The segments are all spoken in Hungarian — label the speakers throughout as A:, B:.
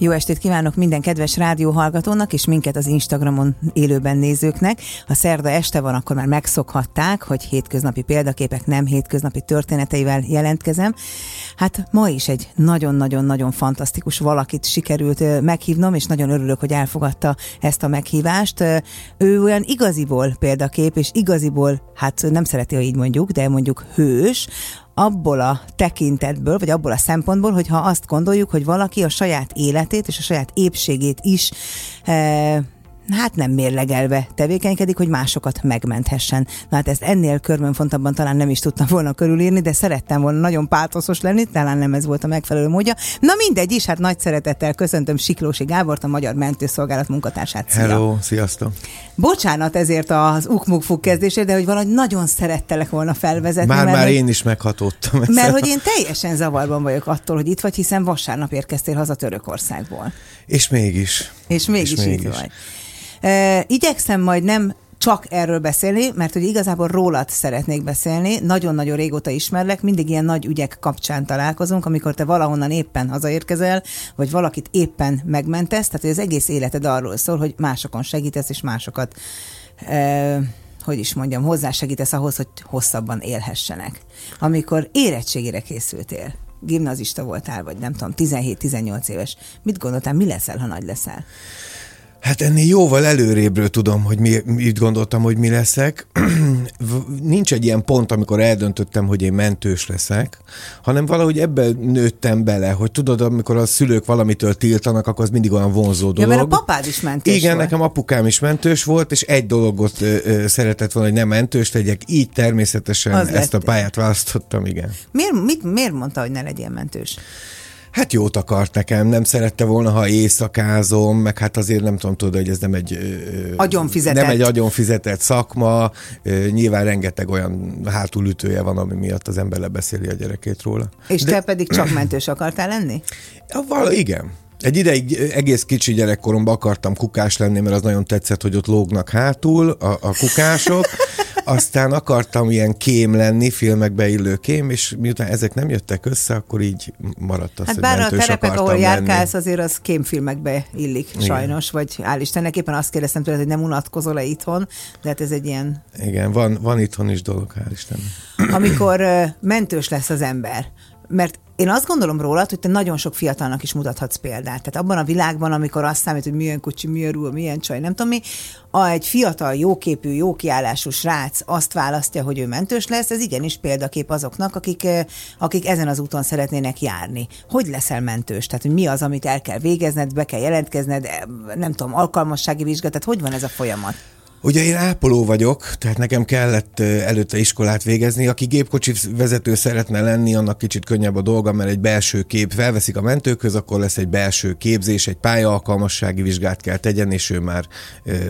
A: Jó estét kívánok minden kedves rádióhallgatónak és minket az Instagramon élőben nézőknek. Ha szerda este van, akkor már megszokhatták, hogy hétköznapi példaképek nem hétköznapi történeteivel jelentkezem. Hát ma is egy nagyon-nagyon-nagyon fantasztikus valakit sikerült meghívnom, és nagyon örülök, hogy elfogadta ezt a meghívást. Ő olyan igaziból példakép, és igaziból, hát nem szereti, ha így mondjuk, de mondjuk hős, abból a tekintetből, vagy abból a szempontból, hogyha azt gondoljuk, hogy valaki a saját életét és a saját épségét is e, hát nem mérlegelve tevékenykedik, hogy másokat megmenthessen. Na hát ezt ennél körmönfontabban talán nem is tudtam volna körülírni, de szerettem volna nagyon pátoszos lenni, talán nem ez volt a megfelelő módja. Na mindegy is, hát nagy szeretettel köszöntöm Siklósi Gábort, a Magyar Mentőszolgálat munkatársát.
B: Szia. Hello, sziasztok!
A: Bocsánat ezért az ukmukfuk kezdésért, de hogy valahogy nagyon szerettelek volna felvezetni.
B: Már,
A: mert,
B: már én is meghatódtam.
A: Ezzel. Mert hogy én teljesen zavarban vagyok attól, hogy itt vagy, hiszen vasárnap érkeztél haza Törökországból.
B: És mégis.
A: És mégis, és mégis. itt vagy. E, igyekszem majd nem csak erről beszélni, mert hogy igazából rólad szeretnék beszélni. Nagyon-nagyon régóta ismerlek, mindig ilyen nagy ügyek kapcsán találkozunk, amikor te valahonnan éppen hazaérkezel, vagy valakit éppen megmentesz, tehát hogy az egész életed arról szól, hogy másokon segítesz, és másokat e, hogy is mondjam, hozzásegítesz ahhoz, hogy hosszabban élhessenek. Amikor érettségére készültél, gimnazista voltál, vagy nem tudom, 17-18 éves, mit gondoltál, mi leszel, ha nagy leszel?
B: Hát ennél jóval előrébről tudom, hogy mi, mit gondoltam, hogy mi leszek. Nincs egy ilyen pont, amikor eldöntöttem, hogy én mentős leszek, hanem valahogy ebben nőttem bele, hogy tudod, amikor a szülők valamitől tiltanak, akkor az mindig olyan vonzó dolog.
A: Ja, mert a papád is mentős
B: Igen,
A: volt.
B: nekem apukám is mentős volt, és egy dologot ö, ö, szeretett volna, hogy nem mentős legyek, így természetesen az ezt lett. a pályát választottam, igen.
A: Miért, mit, miért mondta, hogy ne legyél mentős?
B: Hát jót akart nekem, nem szerette volna, ha éjszakázom, meg hát azért nem tudom, tudod, hogy ez nem egy...
A: Agyon fizetett.
B: Nem egy agyon fizetett szakma, nyilván rengeteg olyan hátulütője van, ami miatt az ember lebeszéli a gyerekét róla.
A: És De... te pedig csak mentős akartál lenni?
B: Ja, vala, igen. Egy ideig egész kicsi gyerekkoromban akartam kukás lenni, mert az nagyon tetszett, hogy ott lógnak hátul a, a kukások. Aztán akartam ilyen kém lenni, filmekbe illő kém, és miután ezek nem jöttek össze, akkor így maradt az,
A: hát
B: hogy
A: bár a terepek, ahol
B: lenni.
A: járkálsz, azért az kémfilmekbe illik Igen. sajnos, vagy hál' Istennek, éppen azt kérdeztem tőled, hogy nem unatkozol-e itthon, de hát ez egy ilyen...
B: Igen, van, van itthon is dolog, hál' Istennek.
A: Amikor mentős lesz az ember, mert én azt gondolom rólad, hogy te nagyon sok fiatalnak is mutathatsz példát. Tehát abban a világban, amikor azt számít, hogy milyen kocsi, milyen ruha, milyen csaj, nem tudom mi, a egy fiatal, jóképű, jó kiállású srác azt választja, hogy ő mentős lesz, ez igenis példakép azoknak, akik, akik ezen az úton szeretnének járni. Hogy leszel mentős? Tehát, hogy mi az, amit el kell végezned, be kell jelentkezned, nem tudom, alkalmassági vizsga, tehát hogy van ez a folyamat?
B: Ugye én ápoló vagyok, tehát nekem kellett előtte iskolát végezni. Aki gépkocsi vezető szeretne lenni, annak kicsit könnyebb a dolga, mert egy belső kép felveszik a mentőköz, akkor lesz egy belső képzés, egy pályaalkalmassági vizsgát kell tegyen, és ő már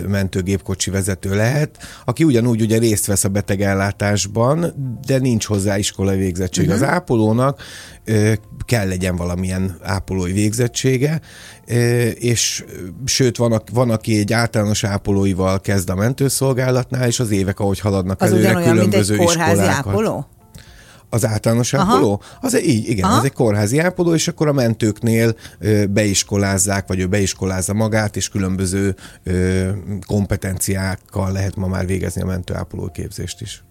B: mentőgépkocsi vezető lehet. Aki ugyanúgy ugye részt vesz a betegellátásban, de nincs hozzá iskolai végzettség. Uh-huh. Az ápolónak kell legyen valamilyen ápolói végzettsége, és sőt, van, van aki egy általános ápolóival kezd a mentőszolgálatnál, és az évek, ahogy haladnak
A: az
B: előre,
A: ugyanolyan,
B: különböző
A: mint egy kórházi
B: iskolákat.
A: ápoló?
B: Az általános Aha. ápoló? Az egy, így, igen, Aha. az egy kórházi ápoló, és akkor a mentőknél ö, beiskolázzák, vagy ő beiskolázza magát, és különböző ö, kompetenciákkal lehet ma már végezni a mentőápoló képzést is.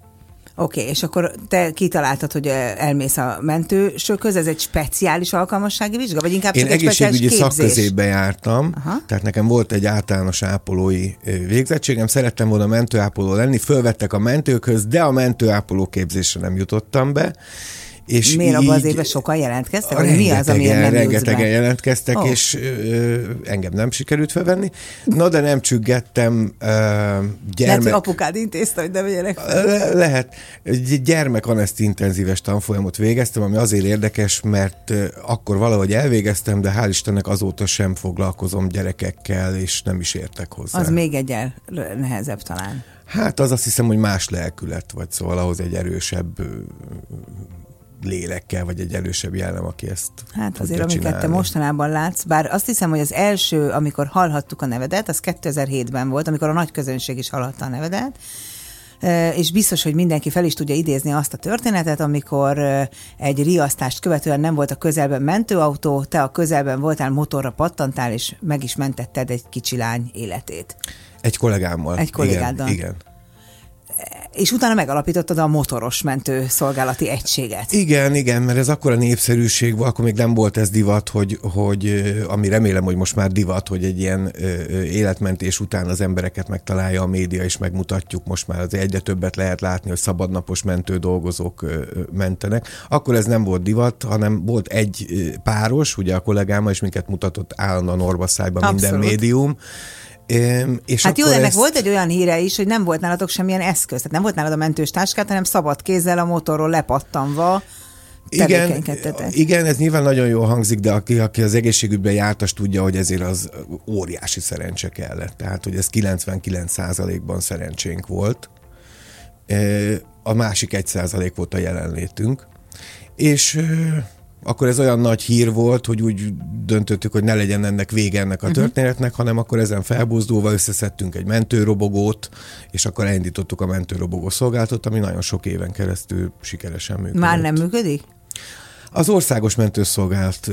A: Oké, okay, és akkor te kitaláltad, hogy elmész a mentősökhöz, ez egy speciális alkalmassági vizsga, vagy inkább
B: Én
A: csak egy
B: egészségügyi
A: szakközépbe
B: jártam, Aha. tehát nekem volt egy általános ápolói végzettségem, szerettem volna mentőápoló lenni, fölvettek a mentőkhöz, de a mentőápoló képzésre nem jutottam be,
A: és Miért abban az évben sokan jelentkeztek? Vagy mi az, amiért nem
B: Rengetegen jelentkeztek, oh. és ö, engem nem sikerült felvenni. Na, de nem csüggettem ö, gyermek... Lehet, hogy
A: apukád intézte, hogy ne vegyenek
B: fel. Le, lehet. Gyermek aneszt intenzíves tanfolyamot végeztem, ami azért érdekes, mert akkor valahogy elvégeztem, de hál' Istennek azóta sem foglalkozom gyerekekkel, és nem is értek hozzá.
A: Az még egyel nehezebb talán.
B: Hát az azt hiszem, hogy más lelkület, vagy szóval ahhoz egy erősebb lélekkel, vagy egy erősebb jellem, aki ezt
A: Hát azért, amiket csinálni. te mostanában látsz, bár azt hiszem, hogy az első, amikor hallhattuk a nevedet, az 2007-ben volt, amikor a nagy közönség is hallhatta a nevedet, és biztos, hogy mindenki fel is tudja idézni azt a történetet, amikor egy riasztást követően nem volt a közelben mentőautó, te a közelben voltál, motorra pattantál, és meg is mentetted egy kicsi lány életét.
B: Egy kollégámmal.
A: Egy kollégáddal.
B: Igen, igen
A: és utána megalapítottad a motoros mentő szolgálati egységet.
B: Igen, igen, mert ez akkora népszerűség volt, akkor még nem volt ez divat, hogy, hogy ami remélem, hogy most már divat, hogy egy ilyen életmentés után az embereket megtalálja a média, és megmutatjuk, most már az egyre többet lehet látni, hogy szabadnapos mentő dolgozók mentenek. Akkor ez nem volt divat, hanem volt egy páros, ugye a kollégámmal, és minket mutatott állandóan orvaszájban minden médium,
A: és hát jó, ennek ezt... volt egy olyan híre is, hogy nem volt nálatok semmilyen eszköz, tehát nem volt nálad a mentős táskát, hanem szabad kézzel a motorról lepattanva
B: igen, igen, ez nyilván nagyon jól hangzik, de aki, aki az egészségügyben járt, az tudja, hogy ezért az óriási szerencse kellett. Tehát, hogy ez 99%-ban szerencsénk volt. A másik 1% volt a jelenlétünk. És akkor ez olyan nagy hír volt, hogy úgy döntöttük, hogy ne legyen ennek vége ennek a uh-huh. történetnek, hanem akkor ezen felbuzdulva összeszedtünk egy mentőrobogót, és akkor elindítottuk a mentőrobogó szolgáltatót, ami nagyon sok éven keresztül sikeresen működött.
A: Már nem működik?
B: Az országos mentőszolgálat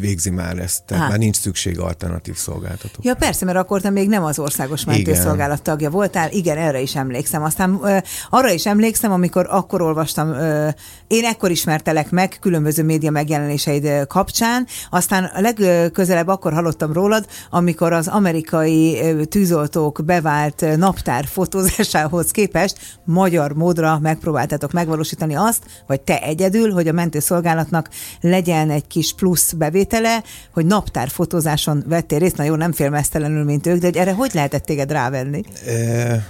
B: végzi már ezt, tehát Há. már nincs szükség alternatív szolgáltató.
A: Ja persze, mert akkor te még nem az országos mentőszolgálat tagja voltál, igen, erre is emlékszem. Aztán ö, arra is emlékszem, amikor akkor olvastam, ö, én ekkor ismertelek meg különböző média megjelenéseid kapcsán, aztán a legközelebb akkor hallottam rólad, amikor az amerikai tűzoltók bevált naptár fotózásához képest magyar módra megpróbáltátok megvalósítani azt, vagy te egyedül, hogy a mentőszolgálatnak fotózásnak legyen egy kis plusz bevétele, hogy naptár fotózáson vettél részt, na jó, nem félmeztelenül, mint ők, de erre hogy lehetett téged rávenni?
B: E,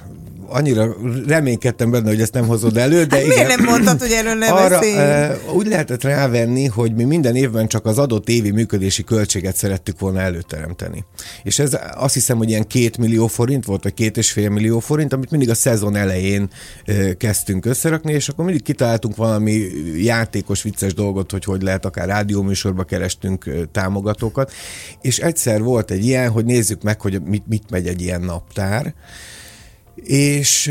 B: annyira reménykedtem benne, hogy ezt nem hozod elő, de hát
A: igen. Miért nem mondtad, hogy erről nem arra,
B: e, Úgy lehetett rávenni, hogy mi minden évben csak az adott évi működési költséget szerettük volna előteremteni. És ez azt hiszem, hogy ilyen két millió forint volt, vagy két és fél millió forint, amit mindig a szezon elején e, kezdtünk összerakni, és akkor mindig kitaláltunk valami játékos, vicces dolgot, hogy hogy lehet, akár rádióműsorba kerestünk e, támogatókat, és egyszer volt egy ilyen, hogy nézzük meg, hogy mit, mit megy egy ilyen naptár, és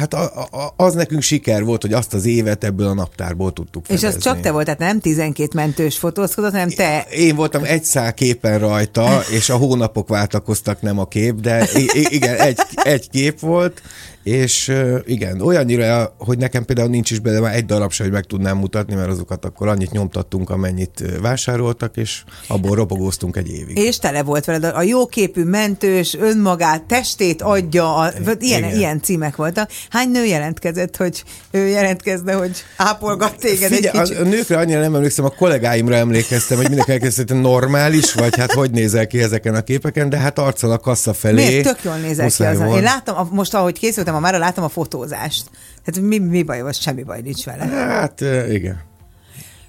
B: hát a, a, az nekünk siker volt, hogy azt az évet ebből a naptárból tudtuk
A: fedezni. És az csak te volt, tehát nem 12 mentős fotózkodott, hanem te.
B: Én voltam egy szál képen rajta, és a hónapok váltakoztak, nem a kép, de igen, egy, egy kép volt, és igen, olyannyira, hogy nekem például nincs is bele már egy darab se, hogy meg tudnám mutatni, mert azokat akkor annyit nyomtattunk, amennyit vásároltak, és abból robogóztunk egy évig.
A: És tele volt veled a jóképű mentős, önmagát, testét adja, a, ilyen, ilyen címek voltak. Hány nő jelentkezett, hogy ő jelentkezne, hogy ápolgat téged Figyelj, egy kicsit?
B: A nőkre annyira nem emlékszem, a kollégáimra emlékeztem, hogy mindenki elkezdett, normális, vagy hát hogy nézel ki ezeken a képeken, de hát arccal a kassa felé.
A: Miért? Tök jól nézel ki az. Én láttam, most ahogy készültem, a már látom a fotózást. Tehát mi, mi baj, vagy semmi baj nincs vele.
B: Hát igen.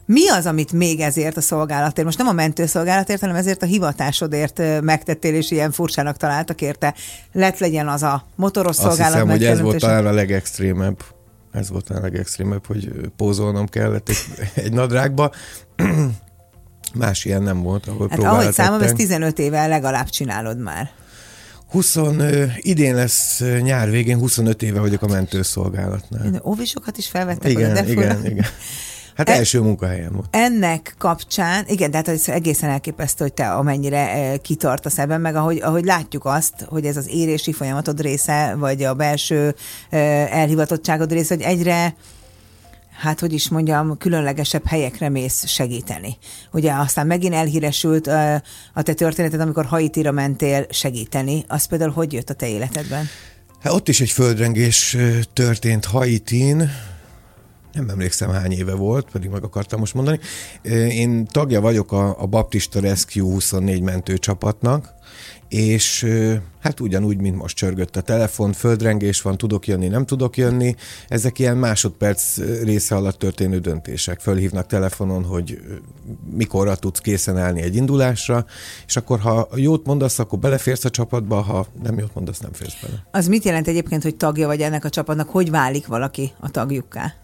A: Mi az, amit még ezért a szolgálatért, most nem a mentőszolgálatért, hanem ezért a hivatásodért megtettél, és ilyen furcsának találtak érte? Lett legyen az a motoros
B: Azt
A: szolgálat.
B: Azt hiszem, hogy ez volt talán a legextrémebb. Ez volt a legextrémebb, hogy pózolnom kellett egy, egy nadrágba. Más ilyen nem volt, ahol hát ahogy
A: számom, ezt 15 éve legalább csinálod már.
B: 20, idén lesz nyár végén 25 éve vagyok a mentőszolgálatnál.
A: Óvisokat is felvettek
B: igen, oda, de igen, igen. Hát e, első munkahelyem volt.
A: Ennek kapcsán, igen, de hát ez egészen elképesztő, hogy te amennyire kitartasz ebben, meg ahogy, ahogy látjuk azt, hogy ez az érési folyamatod része, vagy a belső elhivatottságod része, hogy egyre hát hogy is mondjam, különlegesebb helyekre mész segíteni. Ugye aztán megint elhíresült a te történeted, amikor Haitira mentél segíteni. Az például hogy jött a te életedben?
B: Hát ott is egy földrengés történt Haitin, nem emlékszem hány éve volt, pedig meg akartam most mondani. Én tagja vagyok a, a Baptista Rescue 24 mentőcsapatnak, és hát ugyanúgy, mint most csörgött a telefon, földrengés van, tudok jönni, nem tudok jönni, ezek ilyen másodperc része alatt történő döntések. Fölhívnak telefonon, hogy mikorra tudsz készen állni egy indulásra, és akkor ha jót mondasz, akkor beleférsz a csapatba, ha nem jót mondasz, nem férsz bele.
A: Az mit jelent egyébként, hogy tagja vagy ennek a csapatnak? Hogy válik valaki a tagjukká?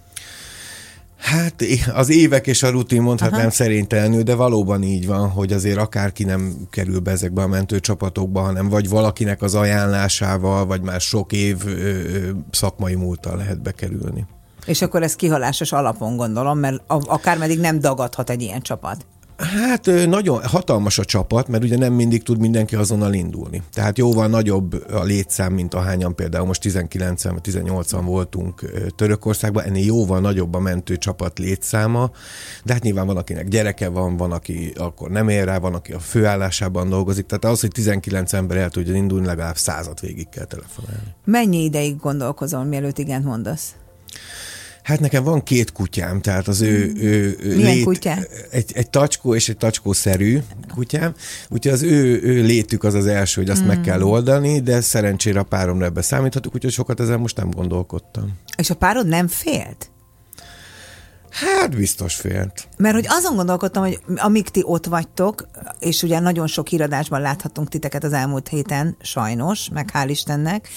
B: Hát az évek és a rutin mondhatnám Aha. szerintelenül, de valóban így van, hogy azért akárki nem kerül be ezekbe a mentőcsapatokba, hanem vagy valakinek az ajánlásával, vagy már sok év ö, ö, szakmai múltal lehet bekerülni.
A: És akkor ez kihalásos alapon gondolom, mert akármeddig nem dagadhat egy ilyen csapat.
B: Hát nagyon hatalmas a csapat, mert ugye nem mindig tud mindenki azonnal indulni. Tehát jóval nagyobb a létszám, mint ahányan például most 19-en vagy 18-an voltunk Törökországban, ennél jóval nagyobb a mentő csapat létszáma, de hát nyilván van, akinek gyereke van, van, aki akkor nem ér rá, van, aki a főállásában dolgozik, tehát az, hogy 19 ember el tudja indulni, legalább százat végig kell telefonálni.
A: Mennyi ideig gondolkozol, mielőtt igent mondasz?
B: Hát nekem van két kutyám, tehát az ő,
A: hmm. ő, ő Milyen lét, kutya?
B: Egy, egy tacskó és egy tacskószerű kutyám, úgyhogy az ő, ő létük az az első, hogy azt mm. meg kell oldani, de szerencsére a páromra ebbe számíthatok, úgyhogy sokat ezen most nem gondolkodtam.
A: És a párod nem félt?
B: Hát biztos félt.
A: Mert hogy azon gondolkodtam, hogy amíg ti ott vagytok, és ugye nagyon sok híradásban láthattunk titeket az elmúlt héten, sajnos, meg hál' Istennek,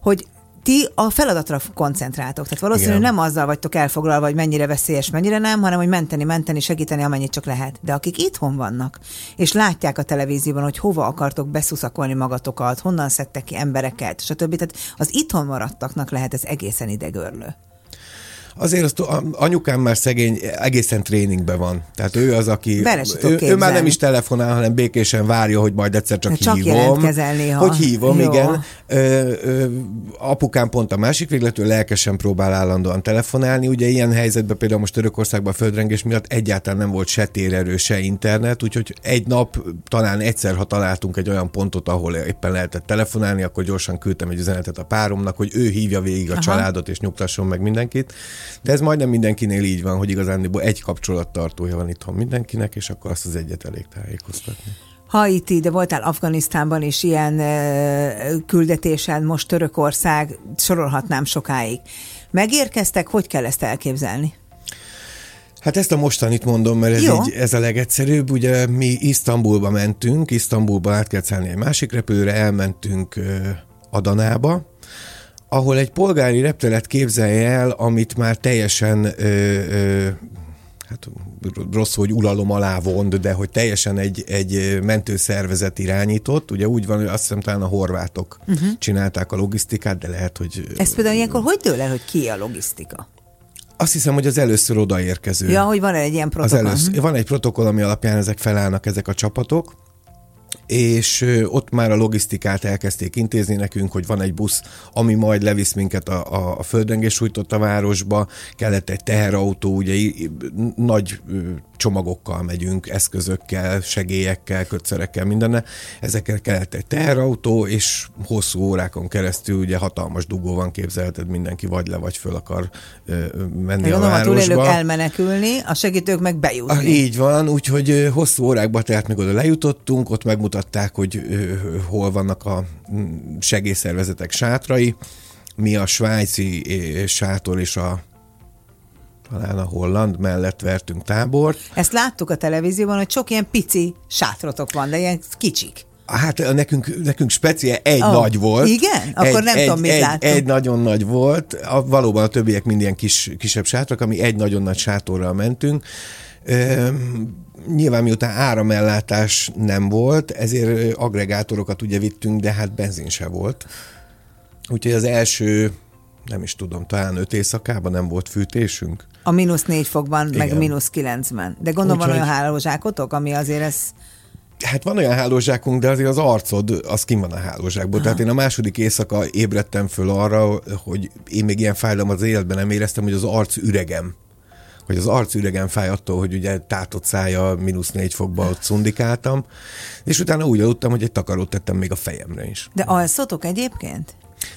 A: hogy ti a feladatra koncentráltok. Tehát valószínűleg Igen. nem azzal vagytok elfoglalva, hogy mennyire veszélyes, mennyire nem, hanem hogy menteni, menteni, segíteni, amennyit csak lehet. De akik itthon vannak, és látják a televízióban, hogy hova akartok beszuszakolni magatokat, honnan szedtek ki embereket, stb. Tehát az itthon maradtaknak lehet ez egészen idegörlő.
B: Azért azt, anyukám már szegény, egészen tréningben van. Tehát ő az, aki... Ő, ő már nem is telefonál, hanem békésen várja, hogy majd egyszer csak, csak hívom.
A: néha.
B: Hogy hívom, Jó. igen. Ö, ö, apukám pont a másik végletől lelkesen próbál állandóan telefonálni. Ugye ilyen helyzetben például most Törökországban a földrengés miatt egyáltalán nem volt se térerő, se internet, úgyhogy egy nap talán egyszer, ha találtunk egy olyan pontot, ahol éppen lehetett telefonálni, akkor gyorsan küldtem egy üzenetet a páromnak, hogy ő hívja végig a Aha. családot és nyugtasson meg mindenkit. De ez majdnem mindenkinél így van, hogy igazán egy kapcsolattartója van itthon mindenkinek, és akkor azt az egyet elég tájékoztatni.
A: Haiti, de voltál Afganisztánban is ilyen ö, küldetésen, most Törökország, sorolhatnám sokáig. Megérkeztek, hogy kell ezt elképzelni?
B: Hát ezt a mostanit mondom, mert ez, így, ez a legegyszerűbb. Ugye mi Isztambulba mentünk, Isztambulba át kell szállni egy másik repülőre, elmentünk Adanába, ahol egy polgári reptelet képzelje el, amit már teljesen ö, ö, hát rossz, hogy ulalom alá vond, de hogy teljesen egy, egy mentőszervezet irányított. Ugye úgy van, hogy azt hiszem talán a horvátok uh-huh. csinálták a logisztikát, de lehet, hogy...
A: Ez például ilyenkor hogy dől el, hogy ki a logisztika?
B: Azt hiszem, hogy az először odaérkező.
A: Ja, hogy van egy ilyen protokoll. Az először,
B: van egy protokoll, ami alapján ezek felállnak, ezek a csapatok, és ott már a logisztikát elkezdték intézni nekünk, hogy van egy busz, ami majd levisz minket a, a, a földrengés sújtott a városba, kellett egy teherautó, ugye nagy csomagokkal megyünk, eszközökkel, segélyekkel, kötszerekkel, mindenne. Ezekkel kellett egy teherautó, és hosszú órákon keresztül ugye hatalmas dugó van, képzelheted, mindenki vagy le, vagy föl akar ö, menni Én a városba. A
A: elmenekülni, a segítők meg bejutni.
B: Ah, így van, úgyhogy hosszú órákba, tehát meg oda lejutottunk, ott megmutatták, hogy hol vannak a segélyszervezetek sátrai, mi a svájci sátor és a talán a holland mellett vertünk tábort.
A: Ezt láttuk a televízióban, hogy sok ilyen pici sátrotok van, de ilyen kicsik.
B: Hát nekünk, nekünk speciál egy oh, nagy volt.
A: Igen? Akkor egy, nem egy, tudom, mit
B: egy, egy nagyon nagy volt. A, valóban a többiek mind ilyen kis, kisebb sátrak, ami egy nagyon nagy sátorral mentünk. Ö, nyilván miután áramellátás nem volt, ezért agregátorokat ugye vittünk, de hát benzin se volt. Úgyhogy az első, nem is tudom, talán öt éjszakában nem volt fűtésünk.
A: A mínusz négy fokban, Igen. meg mínusz kilencben. De gondolom Úgy, van olyan hálózsákotok, ami azért ez...
B: Hát van olyan hálózsákunk, de azért az arcod, az kim van a hálózsákból. Aha. Tehát én a második éjszaka ébredtem föl arra, hogy én még ilyen fájdalom az életben nem éreztem, hogy az arc üregem hogy az arc üregen fáj attól, hogy ugye tátott szája mínusz négy fokba ott szundikáltam, és utána úgy aludtam, hogy egy takarót tettem még a fejemre is.
A: De alszotok egyébként?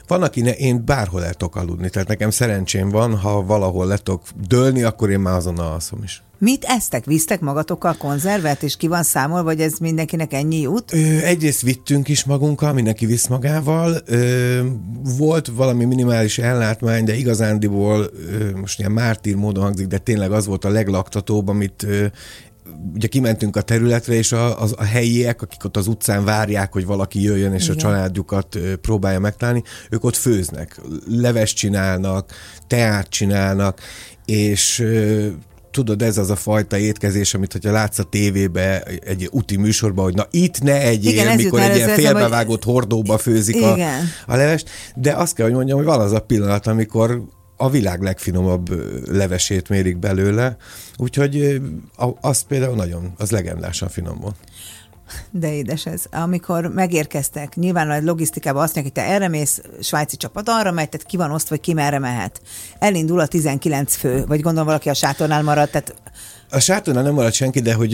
B: Van, aki ne, én bárhol el tudok aludni, tehát nekem szerencsém van, ha valahol le tudok dőlni, akkor én már azonnal alszom is.
A: Mit eztek? Visztek magatokkal konzervet, és ki van számol, vagy ez mindenkinek ennyi jut?
B: Ö, egyrészt vittünk is magunkkal, mindenki visz magával. Ö, volt valami minimális ellátmány, de igazándiból ö, most ilyen mártír módon hangzik, de tényleg az volt a leglaktatóbb, amit ö, ugye kimentünk a területre, és a, a, a helyiek, akik ott az utcán várják, hogy valaki jöjjön, és Igen. a családjukat próbálja megtalálni, ők ott főznek, leves csinálnak, teát csinálnak, és tudod, ez az a fajta étkezés, amit hogyha látsz a tévébe egy úti műsorban, hogy na itt ne egyél, Igen, mikor egy ilyen félbevágott hogy... hordóba főzik a, a levest, de azt kell, hogy mondjam, hogy van az a pillanat, amikor a világ legfinomabb levesét mérik belőle, úgyhogy az például nagyon, az legendásan finom volt.
A: De édes ez. Amikor megérkeztek, nyilván a logisztikában azt mondják, hogy te erre mész, svájci csapat arra megy, tehát ki van osztva, hogy ki merre mehet. Elindul a 19 fő, vagy gondolom valaki a sátornál maradt, tehát
B: a sátornál nem maradt senki, de hogy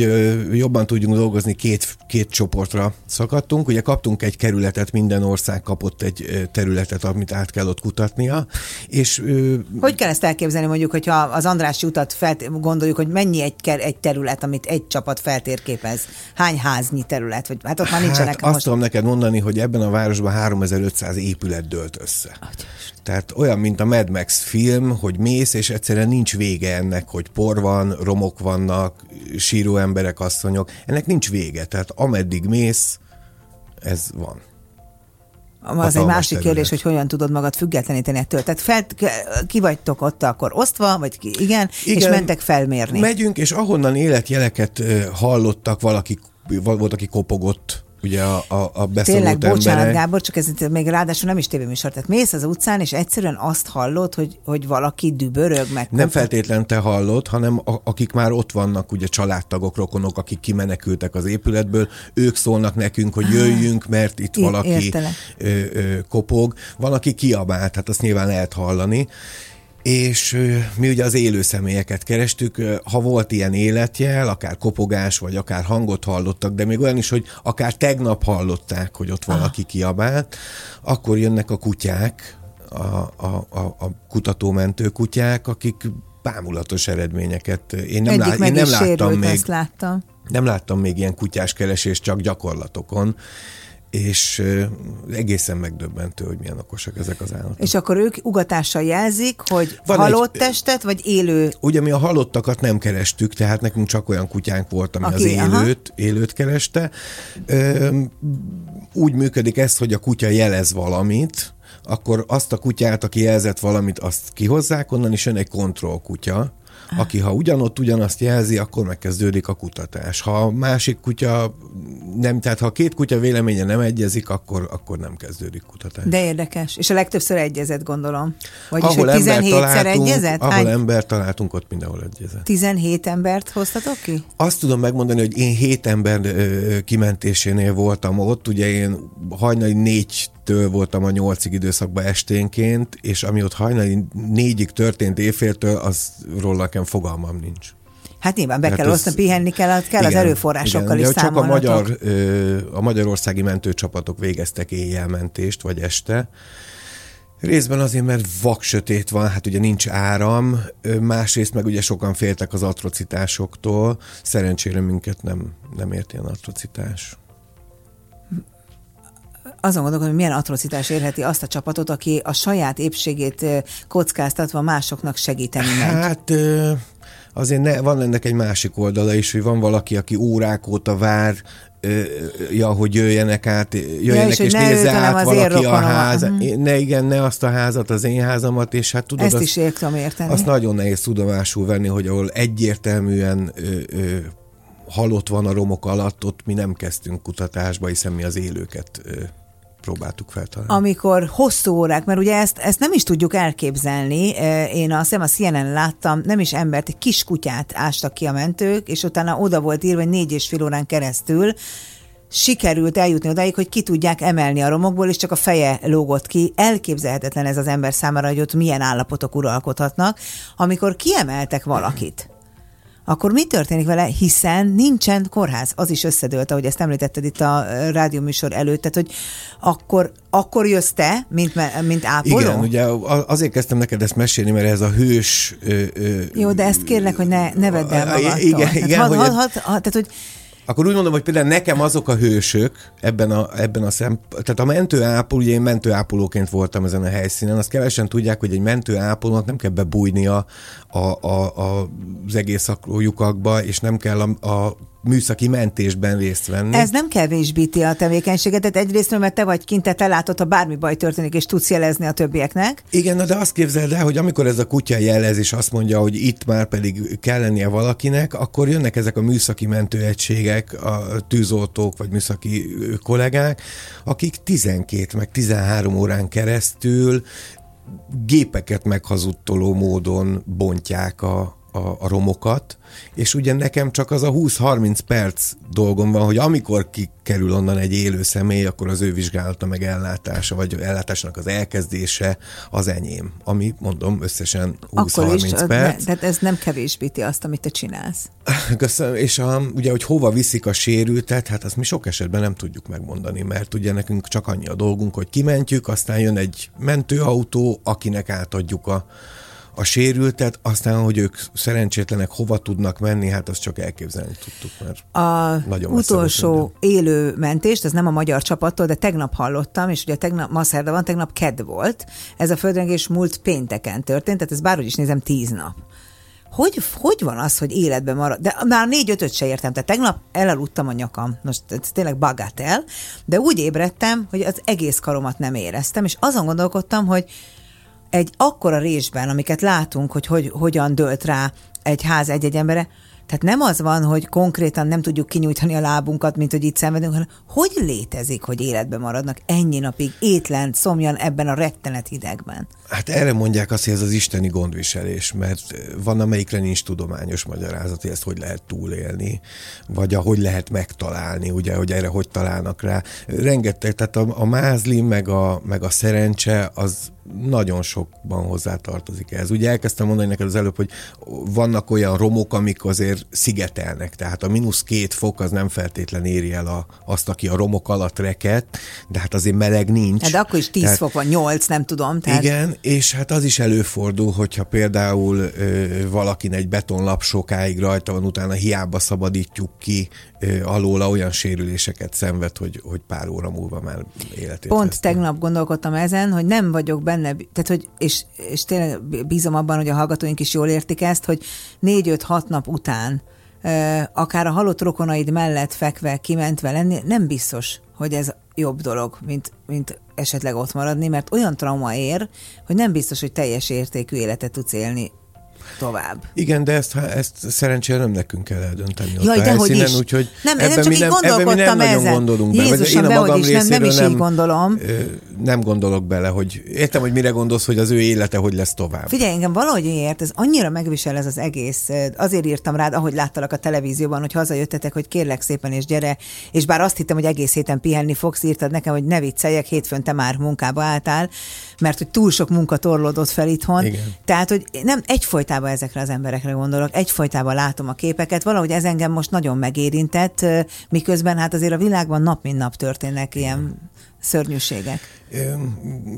B: jobban tudjunk dolgozni, két, két csoportra szakadtunk. Ugye kaptunk egy kerületet, minden ország kapott egy területet, amit át kell ott kutatnia. És,
A: hogy kell ezt elképzelni mondjuk, hogyha az Andrássy utat felt, gondoljuk, hogy mennyi egy, egy terület, amit egy csapat feltérképez? Hány háznyi terület? Vagy, hát ott már nincsenek hát
B: most... azt tudom neked mondani, hogy ebben a városban 3500 épület dőlt össze. Atyás. Tehát olyan, mint a Mad Max film, hogy mész, és egyszerűen nincs vége ennek, hogy por van, romok vannak, síró emberek, asszonyok. Ennek nincs vége. Tehát ameddig mész, ez van.
A: Az egy másik terület. kérdés, hogy hogyan tudod magad függetleníteni ettől. Tehát fel, ki vagytok ott akkor osztva, vagy ki, igen, igen, és mentek felmérni.
B: Megyünk, és ahonnan életjeleket hallottak, valaki, volt, aki kopogott ugye a, a, a beszóló Tényleg,
A: emberek. bocsánat Gábor, csak ez még ráadásul nem is tévéműsor. Tehát mész az utcán, és egyszerűen azt hallod, hogy, hogy valaki dübörög meg.
B: Nem feltétlen te hallod, hanem a, akik már ott vannak, ugye családtagok, rokonok, akik kimenekültek az épületből, ők szólnak nekünk, hogy jöjjünk, mert itt valaki ö, ö, kopog. Van, aki kiabál, tehát azt nyilván lehet hallani és mi ugye az élő személyeket kerestük, ha volt ilyen életjel, akár kopogás, vagy akár hangot hallottak, de még olyan is, hogy akár tegnap hallották, hogy ott valaki kiabált, akkor jönnek a kutyák, a, a, a, a kutatómentő kutyák, akik bámulatos eredményeket. Én nem, lá, én nem láttam még.
A: Láttam.
B: Nem láttam még ilyen kutyás keresést csak gyakorlatokon és egészen megdöbbentő, hogy milyen okosak ezek az állatok.
A: És akkor ők ugatással jelzik, hogy Van halott egy, testet, vagy élő?
B: Ugye mi a halottakat nem kerestük, tehát nekünk csak olyan kutyánk volt, ami Aki, az élőt, élőt kereste. Úgy működik ez, hogy a kutya jelez valamit, akkor azt a kutyát, aki jelzett valamit, azt kihozzák onnan, és jön egy kontrollkutya, aki ha ugyanott ugyanazt jelzi, akkor megkezdődik a kutatás. Ha a másik kutya nem, tehát ha két kutya véleménye nem egyezik, akkor, akkor nem kezdődik kutatás.
A: De érdekes. És a legtöbbször egyezett, gondolom. Vagyis, ahol hogy 17-szer egyezett?
B: Ahol Hány? ember találtunk, ott mindenhol egyezett.
A: 17 embert hoztatok ki?
B: Azt tudom megmondani, hogy én 7 ember ö, kimentésénél voltam ott. Ugye én hajnali 4 kettő voltam a nyolcig időszakban esténként, és ami ott hajnali négyig történt éjféltől, az róla nekem fogalmam nincs.
A: Hát nyilván be hát kell osztani, pihenni kell, kell igen, az erőforrásokkal igen, is Csak
B: a, magyar, a magyarországi mentőcsapatok végeztek éjjelmentést, vagy este. Részben azért, mert vak sötét van, hát ugye nincs áram, másrészt meg ugye sokan féltek az atrocitásoktól, szerencsére minket nem, nem ért ilyen atrocitás
A: azon gondolkodom, hogy milyen atrocitás érheti azt a csapatot, aki a saját épségét kockáztatva másoknak segíteni megy.
B: Hát azért ne, van ennek egy másik oldala is, hogy van valaki, aki órák óta vár, ja, hogy jöjjenek át, jöjjenek ja, és, és nézze át valaki a ház. Uh-huh. Ne igen, ne azt a házat, az én házamat, és hát tudod,
A: Ezt azt, is értem érteni.
B: Azt nagyon nehéz tudomásul venni, hogy ahol egyértelműen ö, ö, halott van a romok alatt, ott mi nem kezdtünk kutatásba, hiszen mi az élőket ö, próbáltuk feltalálni.
A: Amikor hosszú órák, mert ugye ezt, ezt nem is tudjuk elképzelni, én azt hiszem a CNN láttam, nem is embert, egy kis kutyát ástak ki a mentők, és utána oda volt írva, hogy négy és fél órán keresztül sikerült eljutni odáig, hogy ki tudják emelni a romokból, és csak a feje lógott ki. Elképzelhetetlen ez az ember számára, hogy ott milyen állapotok uralkodhatnak, amikor kiemeltek valakit akkor mi történik vele, hiszen nincsen kórház. Az is összedőlt, ahogy ezt említetted itt a rádióműsor előtt, tehát hogy akkor, akkor jössz te, mint, mint ápoló?
B: Igen, ugye azért kezdtem neked ezt mesélni, mert ez a hős... Ö,
A: ö, Jó, de ezt kérlek, hogy ne, ne vedd el magadtól. Igen, igen. Hát, had, had, had, had, tehát, hogy
B: Akkor úgy mondom, hogy például nekem azok a hősök ebben a, ebben a szem, tehát a mentőápoló, ugye én mentőápolóként voltam ezen a helyszínen, azt kevesen tudják, hogy egy mentőápolónak nem kell bebújnia a, a, a, az egész lyukakba, és nem kell a, a műszaki mentésben részt venni.
A: Ez nem kevésbíti a tevékenységet, tehát egyrészt, mert te vagy kint, te látod, ha bármi baj történik, és tudsz jelezni a többieknek.
B: Igen, na de azt képzeld el, hogy amikor ez a kutya jelez, és azt mondja, hogy itt már pedig kell lennie valakinek, akkor jönnek ezek a műszaki mentőegységek, a tűzoltók, vagy műszaki kollégák, akik 12 meg 13 órán keresztül gépeket meghazudtoló módon bontják a, a, a romokat, és ugye nekem csak az a 20-30 perc dolgom van, hogy amikor kikerül onnan egy élő személy, akkor az ő vizsgálata meg ellátása, vagy ellátásnak az elkezdése az enyém, ami mondom összesen 20-30 perc.
A: Tehát ez nem kevésbíti azt, amit te csinálsz.
B: Köszönöm, és a, ugye, hogy hova viszik a sérültet, hát azt mi sok esetben nem tudjuk megmondani, mert ugye nekünk csak annyi a dolgunk, hogy kimentjük, aztán jön egy mentőautó, akinek átadjuk a a sérültet, aztán, hogy ők szerencsétlenek hova tudnak menni, hát azt csak elképzelni tudtuk, mert
A: a nagyon utolsó élő mentést, ez nem a magyar csapattól, de tegnap hallottam, és ugye tegnap, ma szerda van, tegnap ked volt. Ez a földrengés múlt pénteken történt, tehát ez bárhogy is nézem tíz nap. Hogy, hogy van az, hogy életben marad? De már négy-ötöt se értem. Tehát tegnap elaludtam a nyakam. Most ez tényleg bagátel. De úgy ébredtem, hogy az egész karomat nem éreztem, és azon gondolkodtam, hogy egy akkora résben, amiket látunk, hogy, hogy hogyan dölt rá egy ház egy-egy embere, tehát nem az van, hogy konkrétan nem tudjuk kinyújtani a lábunkat, mint hogy itt szenvedünk, hanem hogy létezik, hogy életben maradnak ennyi napig étlen, szomjan ebben a rettenet hidegben?
B: Hát erre mondják azt, hogy ez az isteni gondviselés, mert van, amelyikre nincs tudományos magyarázat, hogy ezt hogy lehet túlélni, vagy ahogy lehet megtalálni, ugye, hogy erre hogy találnak rá. Rengeteg, tehát a, a mázli, meg a, meg a szerencse, az nagyon sokban hozzátartozik ez. Ugye elkezdtem mondani neked az előbb, hogy vannak olyan romok, amik azért szigetelnek, tehát a mínusz két fok az nem feltétlen éri el a, azt, aki a romok alatt reket, de hát azért meleg nincs.
A: Hát akkor is 10 tehát, fok van, 8, nem tudom.
B: Tehát... Igen, és hát az is előfordul, hogyha például ö, valakin egy betonlap sokáig rajta van, utána hiába szabadítjuk ki ö, alóla, olyan sérüléseket szenved, hogy, hogy pár óra múlva már életét
A: Pont veszti. tegnap gondolkodtam ezen, hogy nem vagyok benne, tehát hogy, és, és tényleg bízom abban, hogy a hallgatóink is jól értik ezt, hogy négy-öt-hat nap után akár a halott rokonaid mellett fekve, kimentve lenni, nem biztos, hogy ez jobb dolog, mint, mint esetleg ott maradni, mert olyan trauma ér, hogy nem biztos, hogy teljes értékű életet tudsz élni tovább.
B: Igen, de ezt, ezt szerencsére nem nekünk kell eldönteni
A: Jaj, ott a helyszínen, is. úgyhogy nem, ebben nem csak mi nem, ebben mi nem ezen. nagyon gondolunk bele. Jézusom, én a magam is, nem, nem is így gondolom.
B: Nem gondolok bele, hogy értem, hogy mire gondolsz, hogy az ő élete hogy lesz tovább.
A: Figyelj, engem valahogy ért, ez annyira megvisel ez az egész. Azért írtam rád, ahogy láttalak a televízióban, hogy hazajöttetek, hogy kérlek szépen és gyere, és bár azt hittem, hogy egész héten pihenni fogsz, írtad nekem, hogy ne vicceljek, hétfőn te már munkába álltál, mert hogy túl sok munka torlódott fel itthon. Igen. Tehát, hogy nem egyfolytában ezekre az emberekre gondolok, egyfolytában látom a képeket, valahogy ez engem most nagyon megérintett, miközben hát azért a világban nap mint nap történnek ilyen szörnyűségek.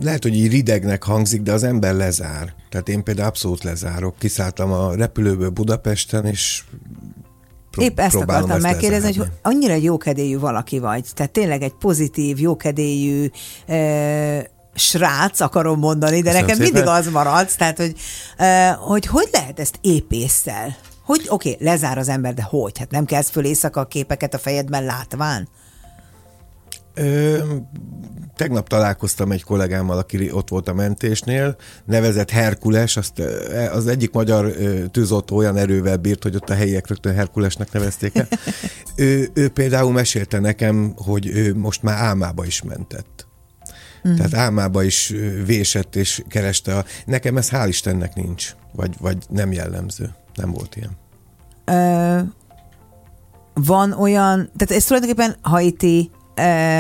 B: Lehet, hogy így ridegnek hangzik, de az ember lezár. Tehát én például abszolút lezárok. Kiszálltam a repülőből Budapesten, és
A: Pró- Épp ezt akartam megkérdezni, lezárni. hogy annyira jókedélyű valaki vagy, tehát tényleg egy pozitív, jókedélyű, srác, akarom mondani, de Köszönöm nekem szépen. mindig az maradsz, tehát hogy, hogy hogy lehet ezt épésszel? Hogy oké, okay, lezár az ember, de hogy? Hát nem kezd föl éjszaka a képeket a fejedben látván?
B: Ö, tegnap találkoztam egy kollégámmal, aki ott volt a mentésnél, nevezett Herkules, azt, az egyik magyar tűzoltó olyan erővel bírt, hogy ott a helyiek rögtön Herkulesnek nevezték el. ő, ő például mesélte nekem, hogy ő most már álmába is mentett. Mm. Tehát álmába is vésett és kereste. A... Nekem ez hál' Istennek nincs, vagy, vagy nem jellemző. Nem volt ilyen. Ö,
A: van olyan, tehát ez tulajdonképpen Haiti,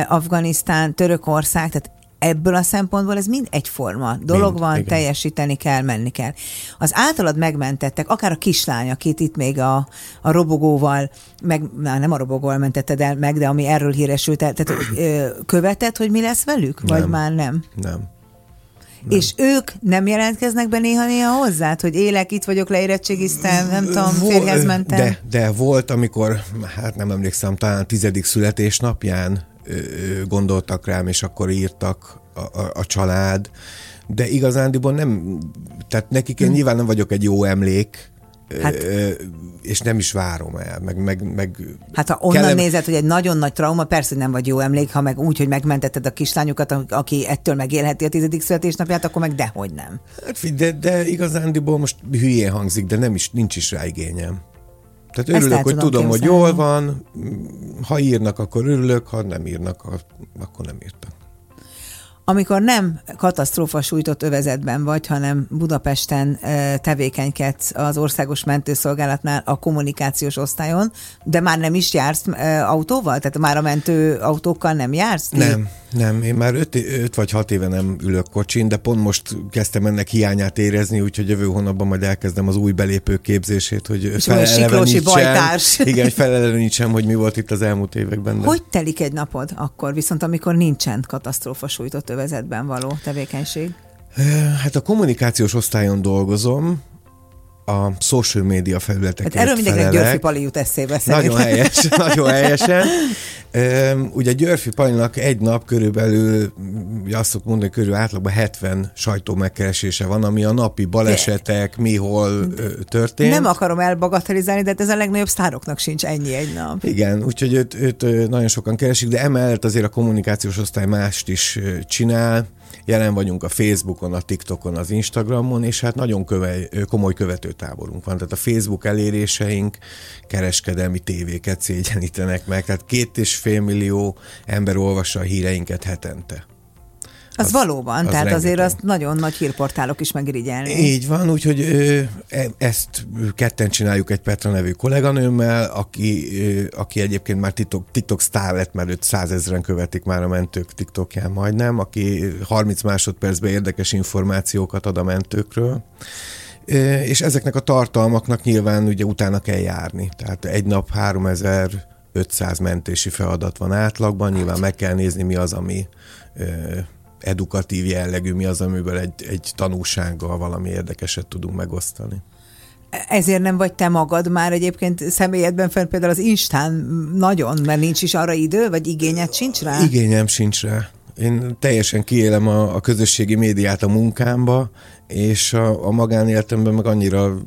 A: Afganisztán, Törökország, tehát ebből a szempontból ez mind egyforma dolog mind, van, igen. teljesíteni kell, menni kell. Az általad megmentettek, akár a kislány, akit itt még a, a robogóval, meg na, nem a robogóval mentetted el meg, de ami erről híresült el, tehát ö, követett, hogy mi lesz velük? Vagy nem. már nem?
B: Nem. nem.
A: És ők nem jelentkeznek be néha-néha hozzád, hogy élek, itt vagyok, leérettségiztem, nem tudom, férjhez mentem?
B: De, de volt, amikor, hát nem emlékszem, talán tizedik születésnapján gondoltak rám, és akkor írtak a, a, a család, de igazándiból nem, tehát nekik én hm. nyilván nem vagyok egy jó emlék, Hát, és nem is várom el, meg, meg, meg
A: Hát ha onnan kellem... nézed, hogy egy nagyon nagy trauma, persze nem vagy jó emlék, ha meg úgy, hogy megmentetted a kislányukat, aki ettől megélheti a tizedik születésnapját, akkor meg dehogy nem.
B: Hát, de, de igazándiból most hülyén hangzik, de nem is, nincs is rá igényem. Tehát örülök, hogy tudom, hogy jól van, ha írnak, akkor örülök, ha nem írnak, akkor nem írtak.
A: Amikor nem katasztrófa sújtott övezetben vagy, hanem Budapesten tevékenykedsz az Országos Mentőszolgálatnál a kommunikációs osztályon, de már nem is jársz autóval? Tehát már a mentő autókkal nem jársz?
B: Nem, nem. Én már öt, öt vagy hat éve nem ülök kocsin, de pont most kezdtem ennek hiányát érezni, úgyhogy jövő hónapban majd elkezdem az új belépő képzését, hogy
A: felelevenítsem.
B: Igen, hogy felelevenítsem, hogy mi volt itt az elmúlt években. De...
A: Hogy telik egy napod akkor, viszont amikor nincsen katasztrófa sújtott övezetben való tevékenység?
B: Hát a kommunikációs osztályon dolgozom, a social media felületekért hát
A: Erről mindenkinek Györfi Pali jut eszébe
B: szerintem. Nagyon helyes, nagyon helyesen. Ugye Györfi Palinak egy nap körülbelül, azt szoktuk mondani, körül átlagban 70 sajtó megkeresése van, ami a napi balesetek, mi hol történt.
A: Nem akarom elbagatelizálni, de hát ez a legnagyobb sztároknak sincs ennyi egy nap.
B: Igen, úgyhogy őt, őt nagyon sokan keresik, de emellett azért a kommunikációs osztály mást is csinál Jelen vagyunk a Facebookon, a TikTokon, az Instagramon, és hát nagyon köve, komoly követőtáborunk van. Tehát a Facebook eléréseink kereskedelmi tévéket szégyenítenek meg. Tehát két és fél millió ember olvassa a híreinket hetente.
A: Az, az valóban, az tehát rengeteg. azért azt nagyon nagy hírportálok is megirigyelni.
B: Így van, úgyhogy ö, e, ezt ketten csináljuk egy Petra nevű kolléganőmmel, aki, ö, aki egyébként már TikTok, TikTok sztár lett, mert őt százezren követik már a mentők TikTokján majdnem, aki 30 másodpercben érdekes információkat ad a mentőkről. És ezeknek a tartalmaknak nyilván ugye utána kell járni. Tehát egy nap 3500 mentési feladat van átlagban, nyilván meg kell nézni, mi az, ami edukatív jellegű, mi az, amiből egy, egy tanúsággal valami érdekeset tudunk megosztani.
A: Ezért nem vagy te magad már egyébként személyedben fenn például az Instán nagyon, mert nincs is arra idő, vagy igényed sincs rá?
B: Igényem sincs rá. Én teljesen kiélem a, a közösségi médiát a munkámba, és a, a magánéletemben meg annyira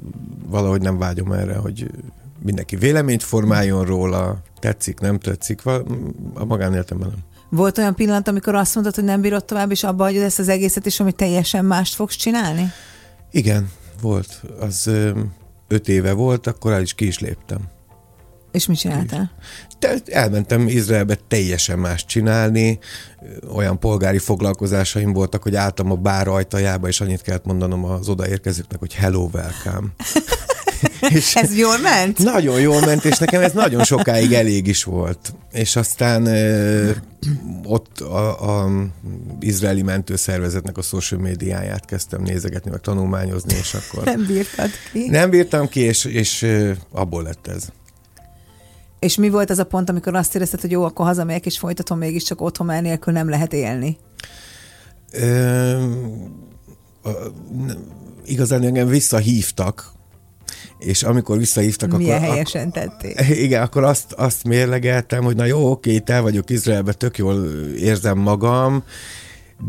B: valahogy nem vágyom erre, hogy mindenki véleményt formáljon róla, tetszik, nem tetszik, a magánéletemben nem.
A: Volt olyan pillanat, amikor azt mondtad, hogy nem bírod tovább, és abba hagyod ezt az egészet, és amit teljesen mást fogsz csinálni?
B: Igen, volt. Az öt éve volt, akkor el is ki is léptem.
A: És mit csináltál?
B: Te, elmentem Izraelbe teljesen más csinálni, olyan polgári foglalkozásaim voltak, hogy álltam a bár ajtajába, és annyit kellett mondanom az odaérkezőknek, hogy hello, welcome.
A: és ez jól ment?
B: Nagyon jól ment, és nekem ez nagyon sokáig elég is volt. És aztán ö, ott a, a izraeli mentőszervezetnek a social médiáját kezdtem nézegetni, meg tanulmányozni, és akkor...
A: Nem bírtad ki?
B: Nem bírtam ki, és, és abból lett ez.
A: És mi volt az a pont, amikor azt érezted, hogy jó, akkor hazamegyek, és folytatom mégiscsak otthon, mert nélkül nem lehet élni? Ö,
B: igazán engem visszahívtak és amikor visszahívtak,
A: Milyen
B: akkor...
A: helyesen tették.
B: Igen, akkor azt, azt mérlegeltem, hogy na jó, oké, itt el vagyok Izraelbe, tök jól érzem magam,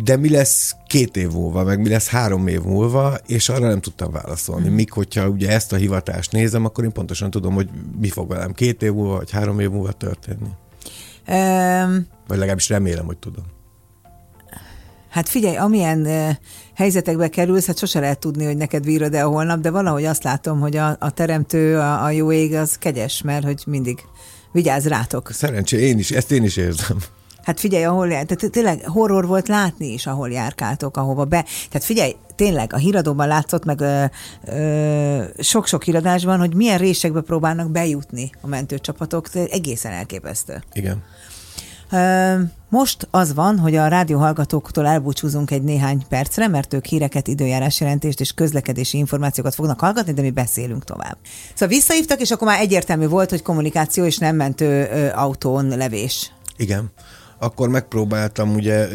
B: de mi lesz két év múlva, meg mi lesz három év múlva, és arra nem tudtam válaszolni. Hmm. Míg hogyha ugye ezt a hivatást nézem, akkor én pontosan tudom, hogy mi fog velem két év múlva, vagy három év múlva történni. Um, vagy legalábbis remélem, hogy tudom.
A: Hát figyelj, amilyen uh, helyzetekbe kerülsz, hát sose lehet tudni, hogy neked vírod e a holnap, de valahogy azt látom, hogy a, a teremtő, a, a jó ég az kegyes, mert hogy mindig vigyáz rátok.
B: Szerencsé, én is, ezt én is érzem.
A: Hát figyelj, ahol tehát tényleg horror volt látni is, ahol járkáltok, ahova be. Tehát figyelj, tényleg a híradóban látszott, meg ö, ö, sok-sok híradásban, hogy milyen résekbe próbálnak bejutni a mentőcsapatok, egészen elképesztő.
B: Igen.
A: Most az van, hogy a rádióhallgatóktól elbúcsúzunk egy néhány percre, mert ők híreket, időjárás jelentést és közlekedési információkat fognak hallgatni, de mi beszélünk tovább. Szóval visszahívtak, és akkor már egyértelmű volt, hogy kommunikáció és nem mentő autón levés.
B: Igen. Akkor megpróbáltam, ugye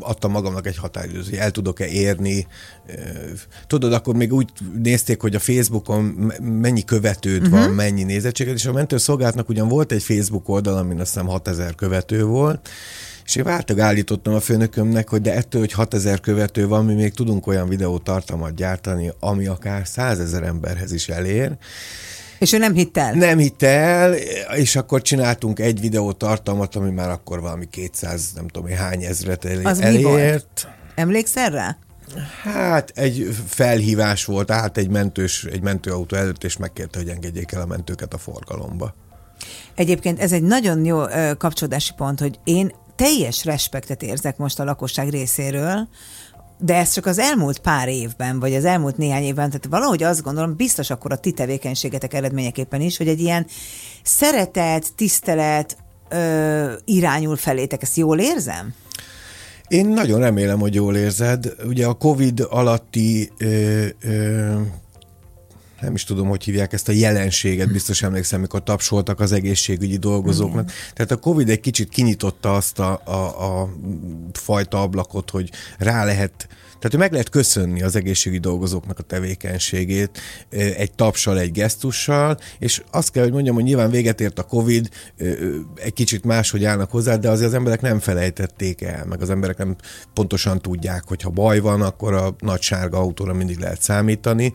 B: adtam magamnak egy határidőt, hogy el tudok-e érni. Tudod, akkor még úgy nézték, hogy a Facebookon mennyi követőd uh-huh. van, mennyi nézettséged, és a mentőszolgálatnak ugyan volt egy Facebook oldal, amin azt hiszem 6000 követő volt, és én váltag állítottam a főnökömnek, hogy de ettől, hogy 6000 követő van, mi még tudunk olyan videótartalmat gyártani, ami akár 100 ezer emberhez is elér.
A: És ő nem hitt el?
B: Nem hitt el, és akkor csináltunk egy videó tartalmat, ami már akkor valami 200, nem tudom hány ezret elé,
A: Az
B: elért.
A: Mi volt? Emlékszel rá?
B: Hát egy felhívás volt, át egy mentős, egy mentőautó előtt, és megkérte, hogy engedjék el a mentőket a forgalomba.
A: Egyébként ez egy nagyon jó kapcsolódási pont, hogy én teljes respektet érzek most a lakosság részéről, de ez csak az elmúlt pár évben, vagy az elmúlt néhány évben, tehát valahogy azt gondolom, biztos akkor a ti tevékenységetek eredményeképpen is, hogy egy ilyen szeretet, tisztelet ö, irányul felétek. Ezt jól érzem?
B: Én nagyon remélem, hogy jól érzed. Ugye a Covid alatti ö, ö, nem is tudom, hogy hívják ezt a jelenséget, biztos emlékszem, amikor tapsoltak az egészségügyi dolgozóknak. Igen. Tehát a Covid egy kicsit kinyitotta azt a, a, a fajta ablakot, hogy rá lehet tehát meg lehet köszönni az egészségügyi dolgozóknak a tevékenységét egy tapsal, egy gesztussal, és azt kell, hogy mondjam, hogy nyilván véget ért a Covid, egy kicsit máshogy állnak hozzá, de azért az emberek nem felejtették el, meg az emberek nem pontosan tudják, hogy ha baj van, akkor a nagy sárga autóra mindig lehet számítani,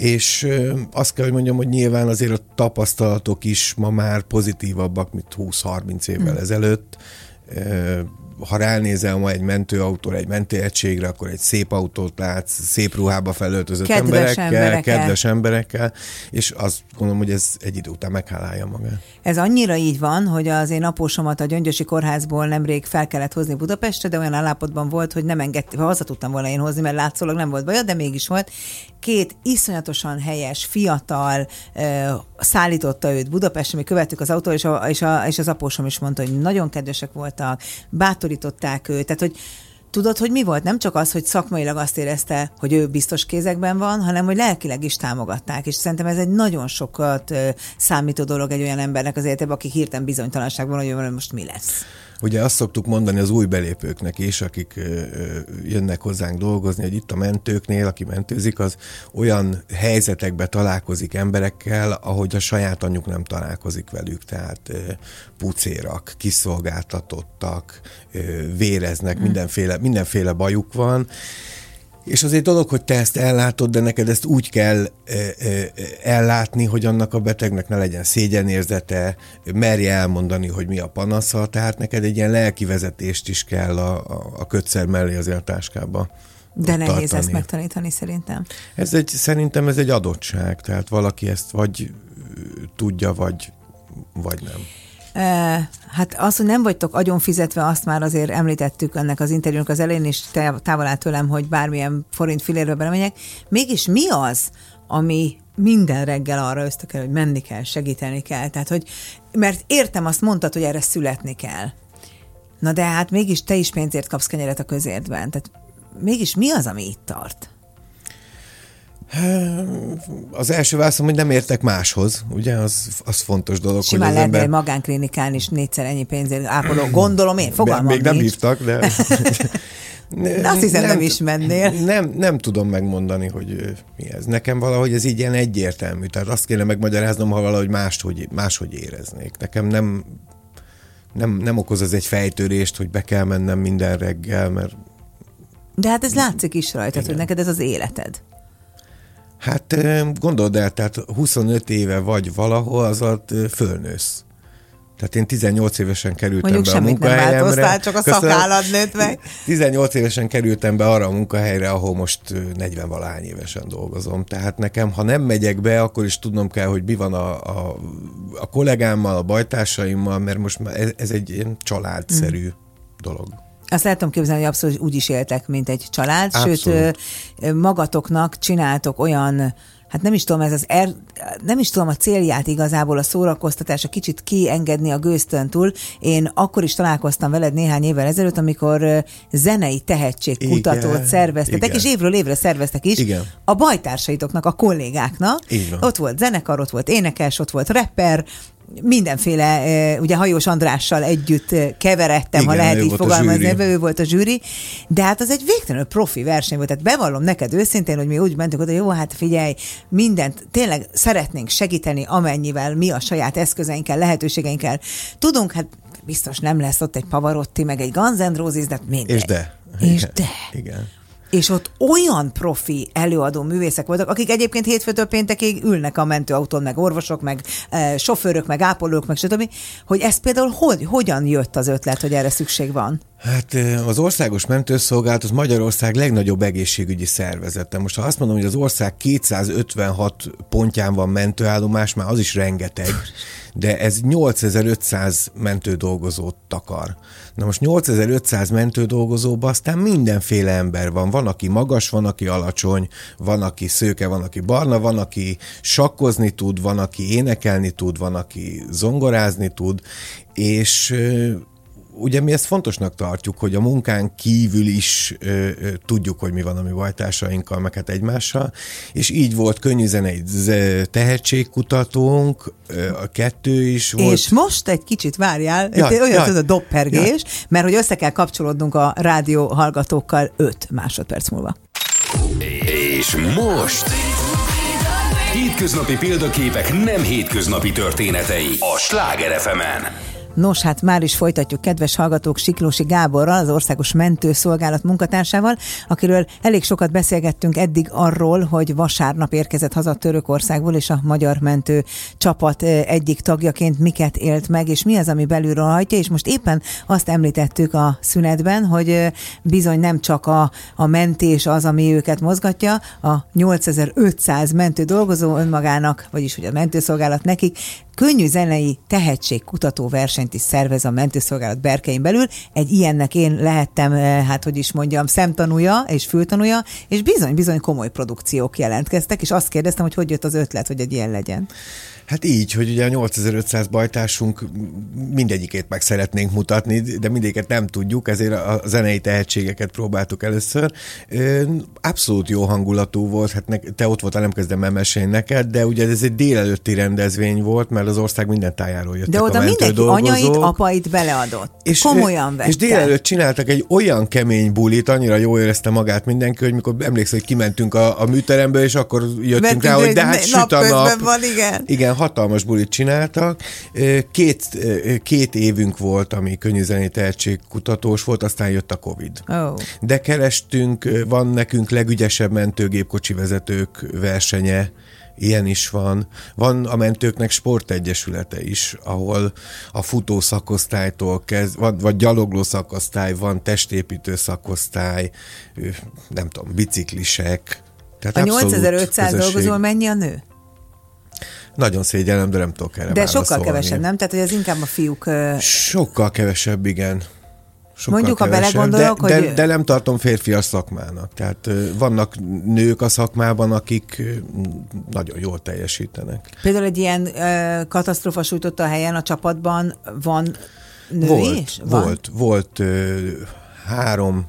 B: és azt kell, hogy mondjam, hogy nyilván azért a tapasztalatok is ma már pozitívabbak, mint 20-30 évvel mm. ezelőtt ha ránézel ma egy mentőautóra, egy mentőegységre, akkor egy szép autót látsz, szép ruhába felöltözött kedves emberekkel, emberekkel, kedves emberekkel, és azt gondolom, hogy ez egy idő után meghálálja magát.
A: Ez annyira így van, hogy az én apósomat a Gyöngyösi Kórházból nemrég fel kellett hozni Budapestre, de olyan állapotban volt, hogy nem engedte, ha haza tudtam volna én hozni, mert látszólag nem volt baj, de mégis volt. Két iszonyatosan helyes, fiatal szállította őt Budapestre, mi követtük az autó, és, a, és, a, és az apósom is mondta, hogy nagyon kedvesek voltak, bátorították őt, tehát hogy Tudod, hogy mi volt? Nem csak az, hogy szakmailag azt érezte, hogy ő biztos kézekben van, hanem hogy lelkileg is támogatták. És szerintem ez egy nagyon sokat számító dolog egy olyan embernek az életében, aki hirtelen bizonytalanságban, hogy most mi lesz.
B: Ugye azt szoktuk mondani az új belépőknek is, akik jönnek hozzánk dolgozni, hogy itt a mentőknél, aki mentőzik, az olyan helyzetekbe találkozik emberekkel, ahogy a saját anyjuk nem találkozik velük, tehát pucérak, kiszolgáltatottak, véreznek, mm. mindenféle, mindenféle bajuk van, és az egy dolog, hogy te ezt ellátod, de neked ezt úgy kell e, e, ellátni, hogy annak a betegnek ne legyen szégyenérzete, merje elmondani, hogy mi a panasza, tehát neked egy ilyen lelki vezetést is kell a, a, a kötszer mellé az a táskába.
A: De nehéz tartani. ezt megtanítani szerintem.
B: Ez egy, szerintem ez egy adottság, tehát valaki ezt vagy tudja, vagy, vagy nem.
A: Hát az, hogy nem vagytok agyon fizetve, azt már azért említettük ennek az interjúnak az elején, és távol áll tőlem, hogy bármilyen forint filérbe belemegyek. Mégis mi az, ami minden reggel arra ösztökel, hogy menni kell, segíteni kell. Tehát, hogy, mert értem, azt mondtad, hogy erre születni kell. Na de hát mégis te is pénzért kapsz kenyeret a közértben. Tehát mégis mi az, ami itt tart?
B: Az első válaszom, hogy nem értek máshoz, ugye, az, az fontos dolog.
A: Simán hogy az ember... magánklinikán is négyszer ennyi pénzért ápoló, gondolom én, fogalmam
B: Még nem hívtak, de...
A: de azt hiszem, nem, nem is mennél.
B: Nem, nem tudom megmondani, hogy mi ez. Nekem valahogy ez így ilyen egyértelmű. Tehát azt kéne megmagyaráznom, ha valahogy máshogy, máshogy éreznék. Nekem nem, nem, nem okoz ez egy fejtörést, hogy be kell mennem minden reggel, mert...
A: De hát ez látszik is rajtad, hogy neked ez az életed.
B: Hát gondold el, tehát 25 éve vagy valahol, az alatt fölnősz. Tehát én 18 évesen kerültem
A: Mondjuk
B: be a munkahelyemre.
A: Nem csak a szakállad nőtt meg.
B: 18 évesen kerültem be arra a munkahelyre, ahol most 40 valány évesen dolgozom. Tehát nekem, ha nem megyek be, akkor is tudnom kell, hogy mi van a, a, a kollégámmal, a bajtársaimmal, mert most ez, ez egy ilyen családszerű mm. dolog.
A: Azt lehet tudom képzelni, hogy abszolút úgy is éltek, mint egy család, abszolút. sőt magatoknak csináltok olyan hát nem is tudom, ez az er, nem is tudom a célját igazából a szórakoztatás, a kicsit kiengedni a gőztön túl. Én akkor is találkoztam veled néhány évvel ezelőtt, amikor zenei tehetségkutatót igen, szerveztetek, igen. és évről évre szerveztek is igen. a bajtársaitoknak, a kollégáknak. Ott volt zenekar, ott volt énekes, ott volt rapper, mindenféle, ugye Hajós Andrással együtt keveredtem, Igen, ha lehet így fogalmazni, ő volt a zsűri, de hát az egy végtelenül profi verseny volt, tehát bevallom neked őszintén, hogy mi úgy mentünk oda, jó, hát figyelj, mindent tényleg szeretnénk segíteni, amennyivel mi a saját eszközeinkkel, lehetőségeinkkel tudunk, hát biztos nem lesz ott egy Pavarotti, meg egy Guns N' Roses, de mindegy.
B: És de.
A: És Igen. de.
B: Igen
A: és ott olyan profi előadó művészek voltak, akik egyébként hétfőtől péntekig ülnek a mentőautón, meg orvosok, meg e, sofőrök, meg ápolók, meg stb., hogy ez például hogy, hogyan jött az ötlet, hogy erre szükség van?
B: Hát az Országos Mentőszolgálat az Magyarország legnagyobb egészségügyi szervezete. Most ha azt mondom, hogy az ország 256 pontján van mentőállomás, már az is rengeteg, de ez 8500 mentődolgozót takar. Na most 8500 mentődolgozóban aztán mindenféle ember van. Van, aki magas, van, aki alacsony, van, aki szőke, van, aki barna, van, aki sakkozni tud, van, aki énekelni tud, van, aki zongorázni tud, és ugye mi ezt fontosnak tartjuk, hogy a munkán kívül is ö, ö, tudjuk, hogy mi van a mi bajtársainkkal, meg hát egymással, és így volt könnyű zenei tehetségkutatónk, ö, a kettő is volt.
A: És most egy kicsit várjál, jaj, olyan jaj, a doppergés, jaj. mert hogy össze kell kapcsolódnunk a rádió hallgatókkal 5 másodperc múlva.
C: És most... Hétköznapi példaképek nem hétköznapi történetei a Sláger fm -en.
A: Nos, hát már is folytatjuk kedves hallgatók Siklósi Gáborral, az Országos Mentőszolgálat munkatársával, akiről elég sokat beszélgettünk eddig arról, hogy vasárnap érkezett haza Törökországból, és a magyar mentő csapat egyik tagjaként miket élt meg, és mi az, ami belülről hajtja, és most éppen azt említettük a szünetben, hogy bizony nem csak a, a mentés az, ami őket mozgatja, a 8500 mentő dolgozó önmagának, vagyis hogy a mentőszolgálat nekik könnyű zenei tehetségkutató versenyt is szervez a mentőszolgálat berkein belül. Egy ilyennek én lehettem, eh, hát hogy is mondjam, szemtanúja és fültanúja, és bizony-bizony komoly produkciók jelentkeztek, és azt kérdeztem, hogy hogy jött az ötlet, hogy egy ilyen legyen.
B: Hát így, hogy ugye a 8500 bajtársunk mindegyikét meg szeretnénk mutatni, de mindegyiket nem tudjuk, ezért a zenei tehetségeket próbáltuk először. Abszolút jó hangulatú volt, hát te ott voltál, nem kezdem elmesélni neked, de ugye ez egy délelőtti rendezvény volt, mert az ország minden tájáról jöttek
A: De oda
B: a
A: mindenki dolgozók. anyait, apait beleadott. És, Komolyan vette.
B: És délelőtt csináltak egy olyan kemény bulit, annyira jól érezte magát mindenki, hogy mikor emlékszel, hogy kimentünk a, a műteremből, és akkor jöttünk Vettünk rá, hogy de hát süt a nap.
A: Van, igen.
B: igen, hatalmas bulit csináltak. Két, két évünk volt, ami könnyűzenei tehetségkutatós volt, aztán jött a Covid.
A: Oh.
B: De kerestünk, van nekünk legügyesebb mentőgépkocsi vezetők versenye, Ilyen is van. Van a mentőknek sportegyesülete is, ahol a futó szakosztálytól kezd, vagy, vagy gyalogló szakosztály, van testépítő szakosztály, nem tudom, biciklisek.
A: Tehát a 8500 dolgozó mennyi a nő?
B: Nagyon szégyellem, de nem tudok erre
A: De sokkal kevesebb, nem? Tehát, hogy ez inkább a fiúk...
B: Sokkal kevesebb, igen.
A: Sokkal Mondjuk, kevesebb, ha belegondolok,
B: de,
A: hogy...
B: De, de nem tartom férfias szakmának. Tehát vannak nők a szakmában, akik nagyon jól teljesítenek.
A: Például egy ilyen ö, katasztrofa sújtotta a helyen a csapatban van nő
B: volt,
A: is?
B: Van? Volt, volt ö, három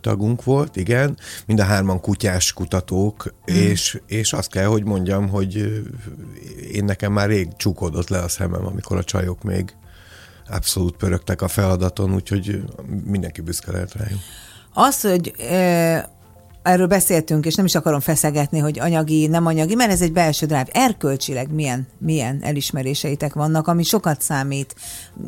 B: tagunk volt, igen, mind a hárman kutyás kutatók, mm. és, és azt kell, hogy mondjam, hogy én nekem már rég csukódott le a szemem, amikor a csajok még abszolút pörögtek a feladaton, úgyhogy mindenki büszke lehet rájuk.
A: Az, hogy erről beszéltünk, és nem is akarom feszegetni, hogy anyagi, nem anyagi, mert ez egy belső dráv. Erkölcsileg milyen, milyen elismeréseitek vannak, ami sokat számít,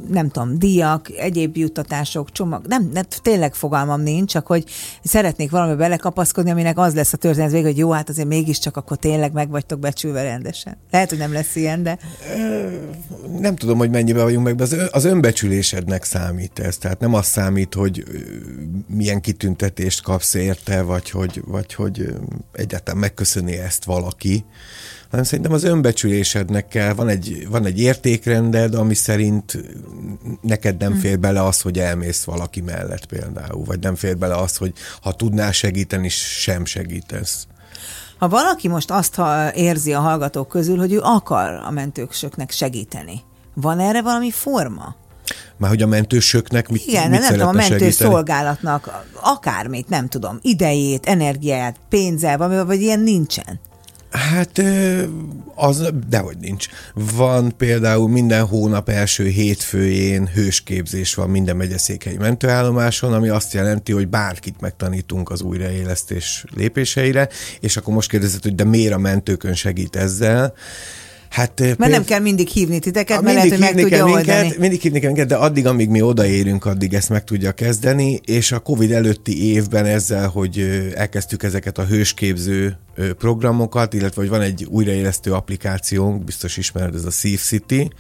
A: nem tudom, díjak, egyéb juttatások, csomag, nem, nem tényleg fogalmam nincs, csak hogy szeretnék valami belekapaszkodni, aminek az lesz a történet végül, hogy jó, hát azért mégiscsak akkor tényleg meg vagytok becsülve rendesen. Lehet, hogy nem lesz ilyen, de...
B: Nem tudom, hogy mennyibe vagyunk meg, de az önbecsülésednek számít ez. Tehát nem az számít, hogy milyen kitüntetést kapsz érte, vagy hogy hogy, vagy hogy egyáltalán megköszöni ezt valaki, hanem szerintem az önbecsülésednek kell, van egy, van egy értékrended, ami szerint neked nem hm. fér bele az, hogy elmész valaki mellett például, vagy nem fér bele az, hogy ha tudnál segíteni, sem segítesz.
A: Ha valaki most azt érzi a hallgatók közül, hogy ő akar a mentőksöknek segíteni, van erre valami forma?
B: Már hogy a mentősöknek mit,
A: Igen,
B: mit
A: nem tudom, a mentőszolgálatnak akármit, nem tudom, idejét, energiáját, pénzzel, vagy, vagy ilyen nincsen.
B: Hát az, dehogy nincs. Van például minden hónap első hétfőjén hősképzés van minden megyeszékhelyi mentőállomáson, ami azt jelenti, hogy bárkit megtanítunk az újraélesztés lépéseire, és akkor most kérdezett, hogy de miért a mentőkön segít ezzel?
A: Hát, mert péld... nem kell mindig hívni titeket, mert lehet, hogy meg tudja minket, oldani.
B: Mindig hívni kell minket, de addig, amíg mi odaérünk, addig ezt meg tudja kezdeni, és a Covid előtti évben ezzel, hogy elkezdtük ezeket a hősképző programokat, illetve hogy van egy újraélesztő applikációnk, biztos ismered, ez a Szív City,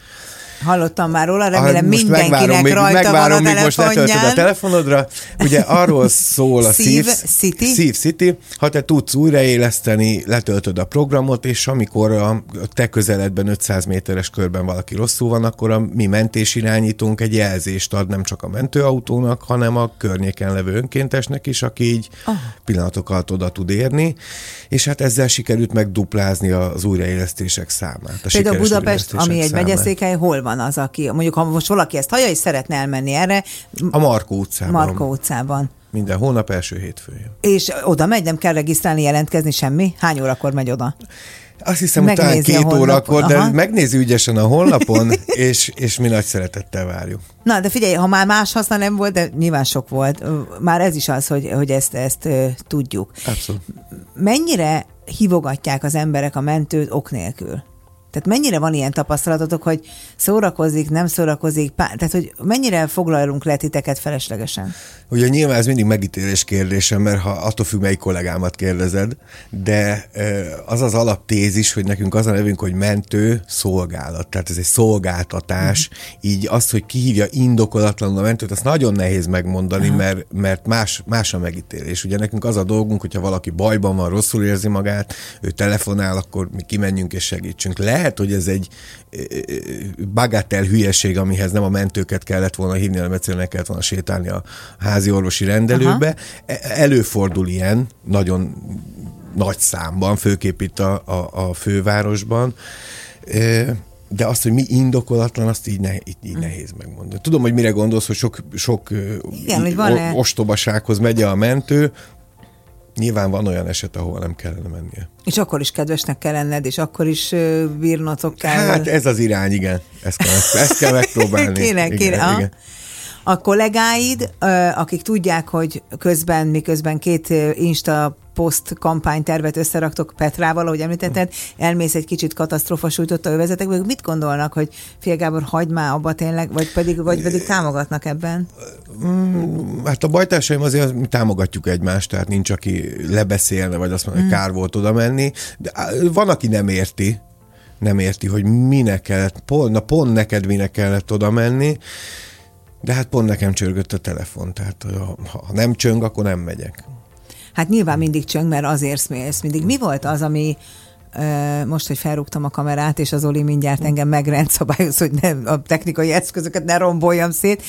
A: Hallottam már róla, remélem hát mindenkinek megvárom, még, rajta megvárom, van a még most letöltöd
B: a telefonodra. Ugye arról szól a Szív
A: City.
B: Szív City. Ha te tudsz újraéleszteni, letöltöd a programot, és amikor a te közeledben 500 méteres körben valaki rosszul van, akkor a mi irányítunk egy jelzést ad nem csak a mentőautónak, hanem a környéken levő önkéntesnek is, aki így Aha. pillanatokat oda tud érni, és hát ezzel sikerült megduplázni az újraélesztések számát. A
A: Például Budapest, ami egy megyeszékhely, hol van az, aki, mondjuk ha most valaki ezt hallja és szeretne elmenni erre.
B: A Markó utcában.
A: Markó utcában.
B: Minden hónap első hétfőjén.
A: És oda megy, nem kell regisztrálni, jelentkezni, semmi? Hány órakor megy oda?
B: Azt hiszem, hogy talán két órakor, de megnézi ügyesen a honlapon, és, és mi nagy szeretettel várjuk.
A: Na, de figyelj, ha már más haszna nem volt, de nyilván sok volt, már ez is az, hogy, hogy ezt, ezt tudjuk.
B: Abszolút.
A: Mennyire hívogatják az emberek a mentőt ok nélkül? Tehát mennyire van ilyen tapasztalatotok, hogy szórakozik, nem szórakozik, pá- tehát hogy mennyire foglalunk le titeket feleslegesen?
B: Ugye nyilván ez mindig megítélés kérdése, mert ha attól függ, melyik kollégámat kérdezed, de az az alaptézis, hogy nekünk az a nevünk, hogy mentő szolgálat, tehát ez egy szolgáltatás, mm. így azt, hogy kihívja indokolatlanul a mentőt, azt nagyon nehéz megmondani, mert, mert más, más a megítélés. Ugye nekünk az a dolgunk, hogyha valaki bajban van, rosszul érzi magát, ő telefonál, akkor mi kimenjünk és segítsünk. Lehet, hogy ez egy bagatel hülyeség, amihez nem a mentőket kellett volna hívni, hanem egyszerűen kellett volna sétálni a házi orvosi rendelőbe. Aha. E, előfordul ilyen, nagyon nagy számban, főképp itt a, a, a fővárosban. De azt, hogy mi indokolatlan, azt így, ne, így, így nehéz megmondani. Tudom, hogy mire gondolsz, hogy sok, sok Igen, hogy van ostobasághoz megy a mentő, Nyilván van olyan eset, ahol nem kellene mennie.
A: És akkor is kedvesnek kell lenned, és akkor is bírnotok kell.
B: Hát ez az irány, igen. Ezt kell, ezt kell megpróbálni.
A: kéne, igen, kéne. Igen a kollégáid, akik tudják, hogy közben, miközben két Insta poszt kampánytervet összeraktok Petrával, ahogy említetted, elmész egy kicsit katasztrofa sújtotta övezetek, mit gondolnak, hogy Fél Gábor, hagyd már abba tényleg, vagy pedig, vagy pedig támogatnak ebben?
B: Mm, hát a bajtársaim azért mi támogatjuk egymást, tehát nincs, aki lebeszélne, vagy azt mondja, hogy mm. kár volt oda menni, de van, aki nem érti, nem érti, hogy minek kellett, pont, na pont neked minek kellett oda menni, de hát pont nekem csörgött a telefon, tehát ha, nem csöng, akkor nem megyek.
A: Hát nyilván mindig csöng, mert azért mész mindig. Mi volt az, ami most, hogy felrúgtam a kamerát, és az Oli mindjárt engem megrend szabályoz, hogy ne, a technikai eszközöket ne romboljam szét.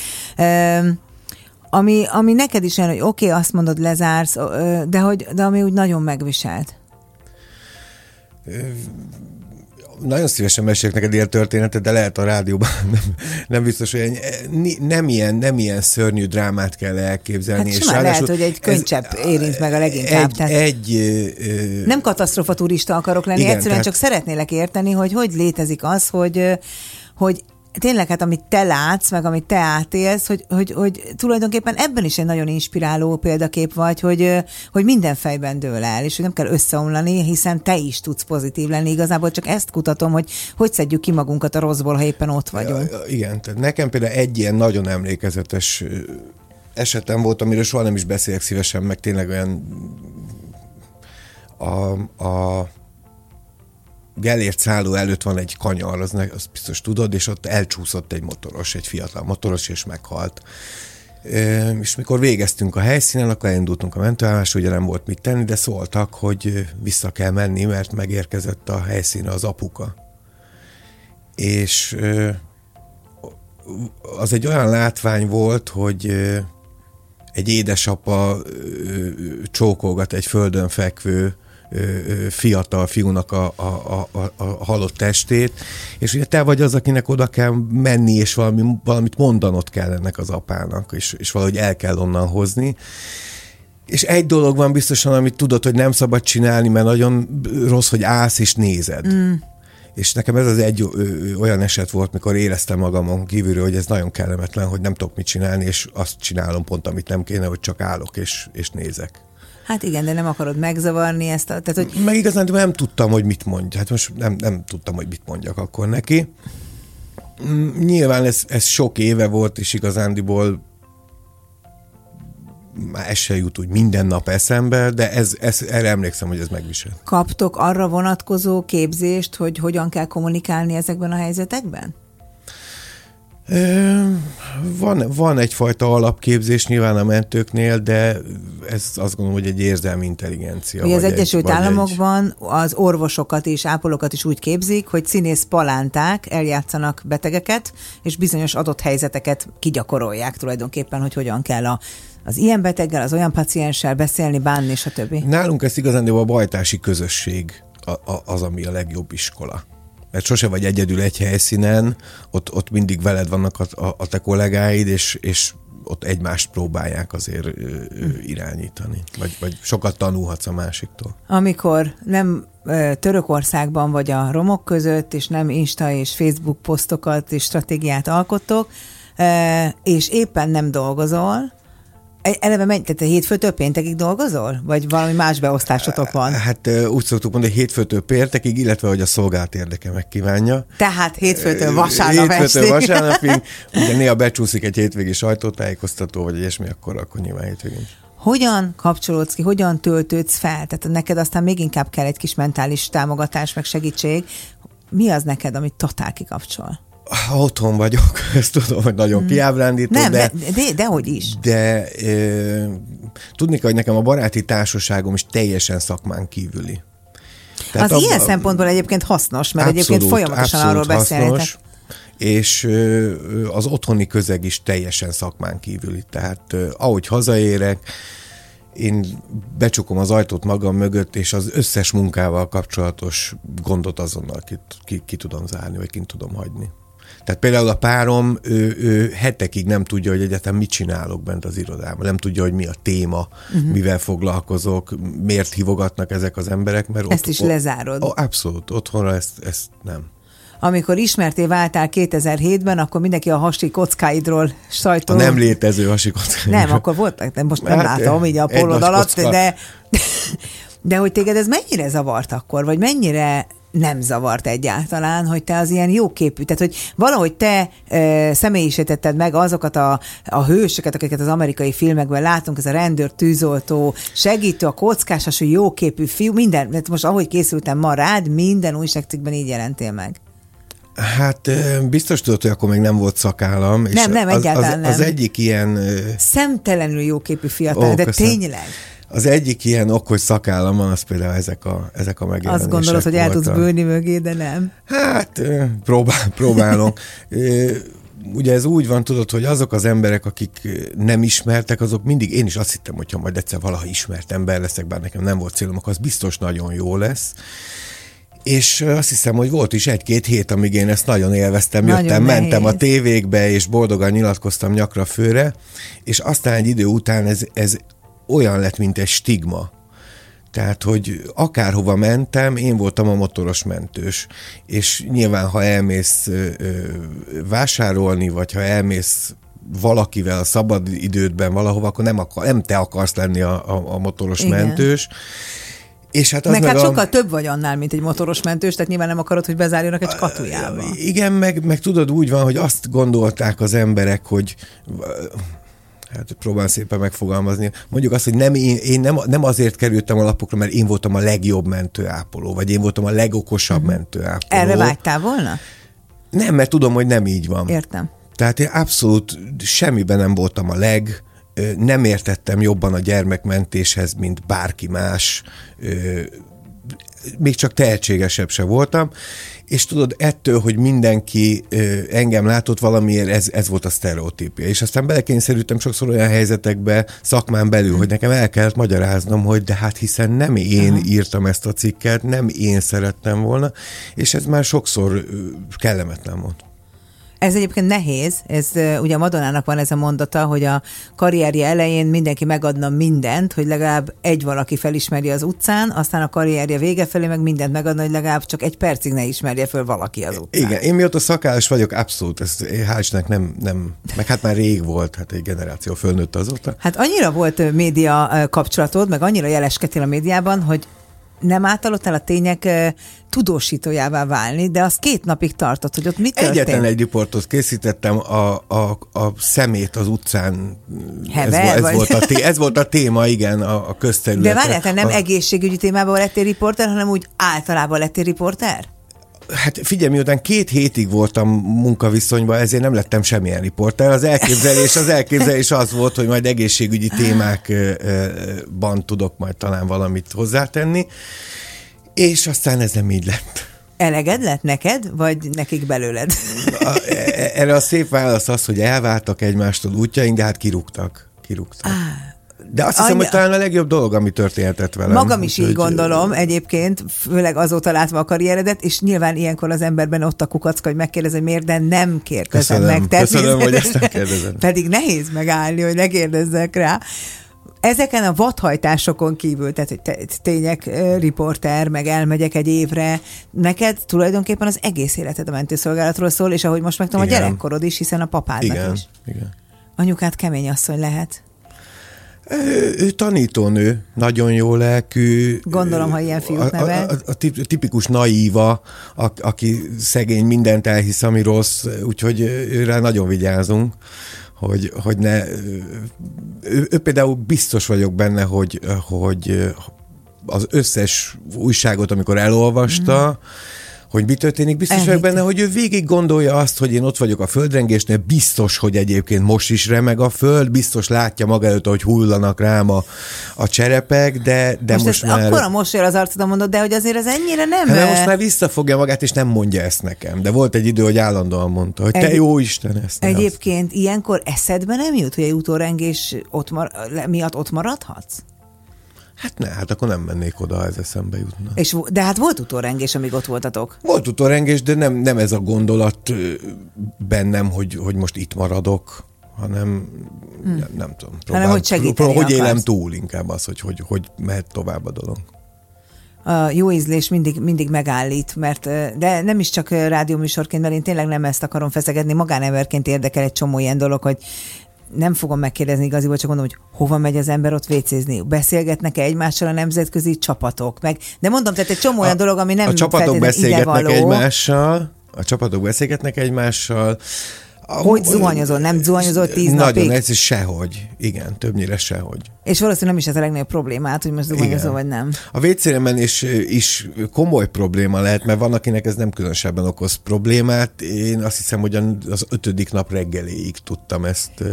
A: Ami, ami neked is olyan, hogy oké, okay, azt mondod, lezársz, de, hogy, de ami úgy nagyon megviselt
B: nagyon szívesen mesélek neked ilyen történetet, de lehet a rádióban nem, nem biztos, hogy nem ilyen, nem ilyen szörnyű drámát kell elképzelni.
A: Hát és lehet, hogy egy könycsepp érint meg a leginkább.
B: Egy, tehát egy, ö,
A: nem katasztrofa turista akarok lenni, igen, egyszerűen tehát, csak szeretnélek érteni, hogy hogy létezik az, hogy hogy tényleg hát amit te látsz, meg amit te átélsz, hogy, hogy, hogy tulajdonképpen ebben is egy nagyon inspiráló példakép vagy, hogy, hogy minden fejben dől el, és hogy nem kell összeomlani, hiszen te is tudsz pozitív lenni. Igazából csak ezt kutatom, hogy hogy szedjük ki magunkat a rosszból, ha éppen ott vagyunk.
B: Igen, tehát nekem például egy ilyen nagyon emlékezetes esetem volt, amiről soha nem is beszélek szívesen, meg tényleg olyan a, a Gellért szálló előtt van egy kanyar, az, azt biztos tudod, és ott elcsúszott egy motoros, egy fiatal motoros, és meghalt. E, és mikor végeztünk a helyszínen, akkor elindultunk a mentőállásra, ugye nem volt mit tenni, de szóltak, hogy vissza kell menni, mert megérkezett a helyszíne az apuka. És e, az egy olyan látvány volt, hogy egy édesapa csókolgat egy földön fekvő fiatal fiúnak a, a, a, a halott testét, és ugye te vagy az, akinek oda kell menni, és valami, valamit mondanod kell ennek az apának, és, és valahogy el kell onnan hozni. És egy dolog van biztosan, amit tudod, hogy nem szabad csinálni, mert nagyon rossz, hogy állsz és nézed. Mm. És nekem ez az egy ö, ö, olyan eset volt, mikor éreztem magamon kívülről, hogy ez nagyon kellemetlen, hogy nem tudok mit csinálni, és azt csinálom pont, amit nem kéne, hogy csak állok és, és nézek.
A: Hát igen, de nem akarod megzavarni ezt a... Tehát, hogy...
B: Meg igazán nem tudtam, hogy mit mondja. Hát most nem, nem tudtam, hogy mit mondjak akkor neki. Mm, Nyilván ez, ez sok éve volt, és igazándiból már ez se jut úgy minden nap eszembe, de ez, ez, erre emlékszem, hogy ez megvisel.
A: Kaptok arra vonatkozó képzést, hogy hogyan kell kommunikálni ezekben a helyzetekben?
B: Van, van egyfajta alapképzés nyilván a mentőknél, de ez azt gondolom, hogy egy érzelmi intelligencia.
A: Ugye az
B: egy-
A: Egyesült
B: egy-
A: Államokban az orvosokat és ápolókat is úgy képzik, hogy színész palánták eljátszanak betegeket, és bizonyos adott helyzeteket kigyakorolják tulajdonképpen, hogy hogyan kell a, az ilyen beteggel, az olyan pacienssel beszélni, bánni, stb.
B: Nálunk ez igazán a bajtási közösség az, ami a legjobb iskola. Mert sose vagy egyedül egy helyszínen, ott, ott mindig veled vannak a, a, a te kollégáid, és, és ott egymást próbálják azért ö, ö, irányítani. Vagy, vagy sokat tanulhatsz a másiktól.
A: Amikor nem ö, Törökországban vagy a romok között, és nem Insta és Facebook posztokat és stratégiát alkottok, és éppen nem dolgozol, eleve menj, tehát te hétfőtől péntekig dolgozol? Vagy valami más beosztásotok van?
B: Hát úgy szoktuk mondani, hogy hétfőtől péntekig, illetve hogy a szolgált érdeke megkívánja.
A: Tehát hétfőtől vasárnap
B: Hétfőtől
A: estig.
B: vasárnapig, ugye néha becsúszik egy hétvégi sajtótájékoztató, vagy ilyesmi, akkor, akkor nyilván hétvégén.
A: Hogyan kapcsolódsz ki, hogyan töltődsz fel? Tehát neked aztán még inkább kell egy kis mentális támogatás, meg segítség. Mi az neked, amit totál kikapcsol?
B: Ha otthon vagyok, ezt tudom, hogy nagyon kiábrándító,
A: Nem,
B: de,
A: de, de, de hogy is.
B: de ö, tudni kell, hogy nekem a baráti társaságom is teljesen szakmán kívüli.
A: az
B: abba-
A: ilyen szempontból egyébként hasznos, mert egyébként folyamatosan arról beszélhetek.
B: és az otthoni közeg is teljesen szakmán kívüli. Tehát ahogy hazaérek, én becsukom az ajtót magam mögött, és az összes munkával kapcsolatos gondot azonnal ki, ki, ki tudom zárni, vagy kint tudom hagyni. Tehát például a párom ő, ő hetekig nem tudja, hogy egyetem mit csinálok bent az irodában. Nem tudja, hogy mi a téma, uh-huh. mivel foglalkozok, miért hívogatnak ezek az emberek. Mert
A: Ezt is lezárod.
B: Ó, abszolút. Otthonra ezt, ezt nem.
A: Amikor ismerté váltál 2007-ben, akkor mindenki a hasi kockáidról
B: A
A: sajtó...
B: nem létező hasikot.
A: Nem, akkor voltak, de most nem
B: Hát,
A: látom így a pólod alatt,
B: kocka.
A: de, de hogy téged ez mennyire zavart akkor, vagy mennyire nem zavart egyáltalán, hogy te az ilyen jóképű, tehát hogy valahogy te e, személyisítetted meg azokat a, a hősöket, akiket az amerikai filmekben látunk, ez a rendőr, tűzoltó, segítő, a kockás, a jóképű fiú, minden, tehát most ahogy készültem ma rád, minden újságcikkben így jelentél meg.
B: Hát biztos tudod, hogy akkor még nem volt szakállam. és
A: Nem, nem,
B: az,
A: egyáltalán
B: az, Az
A: nem.
B: egyik ilyen...
A: Szemtelenül jóképű fiatal,
B: Ó,
A: de
B: köszönöm.
A: tényleg.
B: Az egyik ilyen okos szakállam van, az például ezek a, ezek a megjelenések
A: Azt gondolod, hogy el tudsz
B: voltak.
A: bőni mögé, de nem.
B: Hát, próbál, próbálom. Ugye ez úgy van, tudod, hogy azok az emberek, akik nem ismertek, azok mindig, én is azt hittem, hogyha majd egyszer valaha ismert ember leszek, bár nekem nem volt célom, akkor az biztos nagyon jó lesz. És azt hiszem, hogy volt is egy-két hét, amíg én ezt nagyon élveztem,
A: Nagyon
B: jöttem,
A: nehéz.
B: mentem a tévékbe, és boldogan nyilatkoztam nyakra főre, és aztán egy idő után ez, ez olyan lett, mint egy stigma. Tehát, hogy akárhova mentem, én voltam a motoros mentős. És nyilván, ha elmész ö, ö, vásárolni, vagy ha elmész valakivel a szabad idődben valahova, akkor nem, akar, nem te akarsz lenni a, a, a motoros
A: Igen.
B: mentős. És hát az
A: Meg,
B: meg
A: hát
B: a...
A: sokkal több vagy annál, mint egy motoros mentős, tehát nyilván nem akarod, hogy bezárjanak egy katujába.
B: Igen, meg, meg tudod, úgy van, hogy azt gondolták az emberek, hogy hát próbálom szépen megfogalmazni, mondjuk azt, hogy nem, én, én nem, nem azért kerültem a lapokra, mert én voltam a legjobb mentőápoló, vagy én voltam a legokosabb uh-huh. mentőápoló.
A: Erre vágytál volna?
B: Nem, mert tudom, hogy nem így van.
A: Értem.
B: Tehát én abszolút semmiben nem voltam a leg, nem értettem jobban a gyermekmentéshez, mint bárki más, még csak tehetségesebb se voltam, és tudod, ettől, hogy mindenki ö, engem látott valamiért, ez, ez volt a sztereotípia. És aztán belekényszerültem sokszor olyan helyzetekbe szakmán belül, hogy nekem el kellett magyaráznom, hogy de hát hiszen nem én Aha. írtam ezt a cikket, nem én szerettem volna, és ez már sokszor kellemetlen volt.
A: Ez egyébként nehéz, ez ugye a van ez a mondata, hogy a karrierje elején mindenki megadna mindent, hogy legalább egy valaki felismeri az utcán, aztán a karrierje vége felé meg mindent megadna, hogy legalább csak egy percig ne ismerje föl valaki az utcán.
B: Igen, én mióta szakállás vagyok, abszolút, ez hál' nem, nem, meg hát már rég volt, hát egy generáció fölnőtt azóta.
A: Hát annyira volt média kapcsolatod, meg annyira jeleskedtél a médiában, hogy nem átalottál a tények tudósítójává válni, de az két napig tartott, hogy ott mi történt?
B: Egyetlen egy riportot készítettem, a, a, a szemét az utcán.
A: Hever,
B: ez, ez, volt a té, ez volt a téma, igen, a, a közterületen.
A: De várjál, nem a... egészségügyi témában lettél riporter, hanem úgy általában lettél riporter?
B: Hát figyelj, miután két hétig voltam munkaviszonyban, ezért nem lettem semmilyen riporter. Az elképzelés, az elképzelés az volt, hogy majd egészségügyi témákban tudok majd talán valamit hozzátenni, és aztán ez nem így lett.
A: Eleged lett neked, vagy nekik belőled?
B: A, e, erre a szép válasz az, hogy elváltak egymástól útjaink, de hát kirúgtak. kirúgtak. Ah. De azt hiszem, Anya... hogy talán a legjobb dolog, ami történhetett velem.
A: Magam is így gondolom egyébként, főleg azóta látva a karrieredet, és nyilván ilyenkor az emberben ott a kukacka, hogy megkérdez, hogy miért, de nem kérdezem
B: köszönöm,
A: meg.
B: Köszönöm, hogy ezt nem kérdezem.
A: Pedig nehéz megállni, hogy ne kérdezzek rá. Ezeken a vadhajtásokon kívül, tehát hogy te, tények riporter, meg elmegyek egy évre, neked tulajdonképpen az egész életed a mentőszolgálatról szól, és ahogy most megtudom, a gyerekkorod is, hiszen a papádnak
B: igen,
A: is.
B: Igen.
A: Anyukát kemény asszony lehet.
B: Ő, ő tanítónő, nagyon jó lelkű.
A: Gondolom, ha ilyen fiút nevel.
B: A, a, a tipikus naíva, a, aki szegény mindent elhisz, ami rossz, úgyhogy őre nagyon vigyázunk hogy, hogy ne... Ő, ő például biztos vagyok benne, hogy, hogy az összes újságot, amikor elolvasta, mm hogy mi történik. Biztos vagyok benne, hogy ő végig gondolja azt, hogy én ott vagyok a földrengésnél, biztos, hogy egyébként most is remeg a föld, biztos látja maga előtt, hogy hullanak rám a, a cserepek, de, de most, most már...
A: Akkor a mosolyol az arcodon mondod, de hogy azért az ennyire nem...
B: Hát, most már visszafogja magát, és nem mondja ezt nekem. De volt egy idő, hogy állandóan mondta, hogy te egy... jó Isten ezt.
A: Egyébként azt. ilyenkor eszedbe nem jut, hogy egy utórengés ott mar- miatt ott maradhatsz?
B: Hát ne, hát akkor nem mennék oda, ha ez eszembe jutna.
A: És, de hát volt utórengés, amíg ott voltatok.
B: Volt utórengés, de nem, nem ez a gondolat bennem, hogy, hogy most itt maradok, hanem hmm. nem, nem tudom. Próbál, hanem hogy segíteni próbál, Hogy élem túl inkább az, hogy, hogy, hogy mehet tovább a dolog
A: a jó ízlés mindig, mindig megállít, mert de nem is csak rádióműsorként, mert én tényleg nem ezt akarom feszegetni, magáneverként érdekel egy csomó ilyen dolog, hogy nem fogom megkérdezni igaziból, csak mondom, hogy hova megy az ember ott vécézni. Beszélgetnek-e egymással a nemzetközi csapatok? Meg, de mondom, tehát egy csomó olyan dolog, ami nem
B: A csapatok beszélgetnek egymással, a csapatok beszélgetnek egymással,
A: hogy zuhanyozol? Nem zuhanyozol tíz
B: Nagyon
A: napig?
B: Nagyon ez sehogy. Igen, többnyire sehogy.
A: És valószínűleg nem is ez a legnagyobb problémát, hogy most zuhanyozol, vagy nem.
B: A WC-re is, is komoly probléma lehet, mert van, akinek ez nem különösebben okoz problémát. Én azt hiszem, hogy az ötödik nap reggeléig tudtam ezt.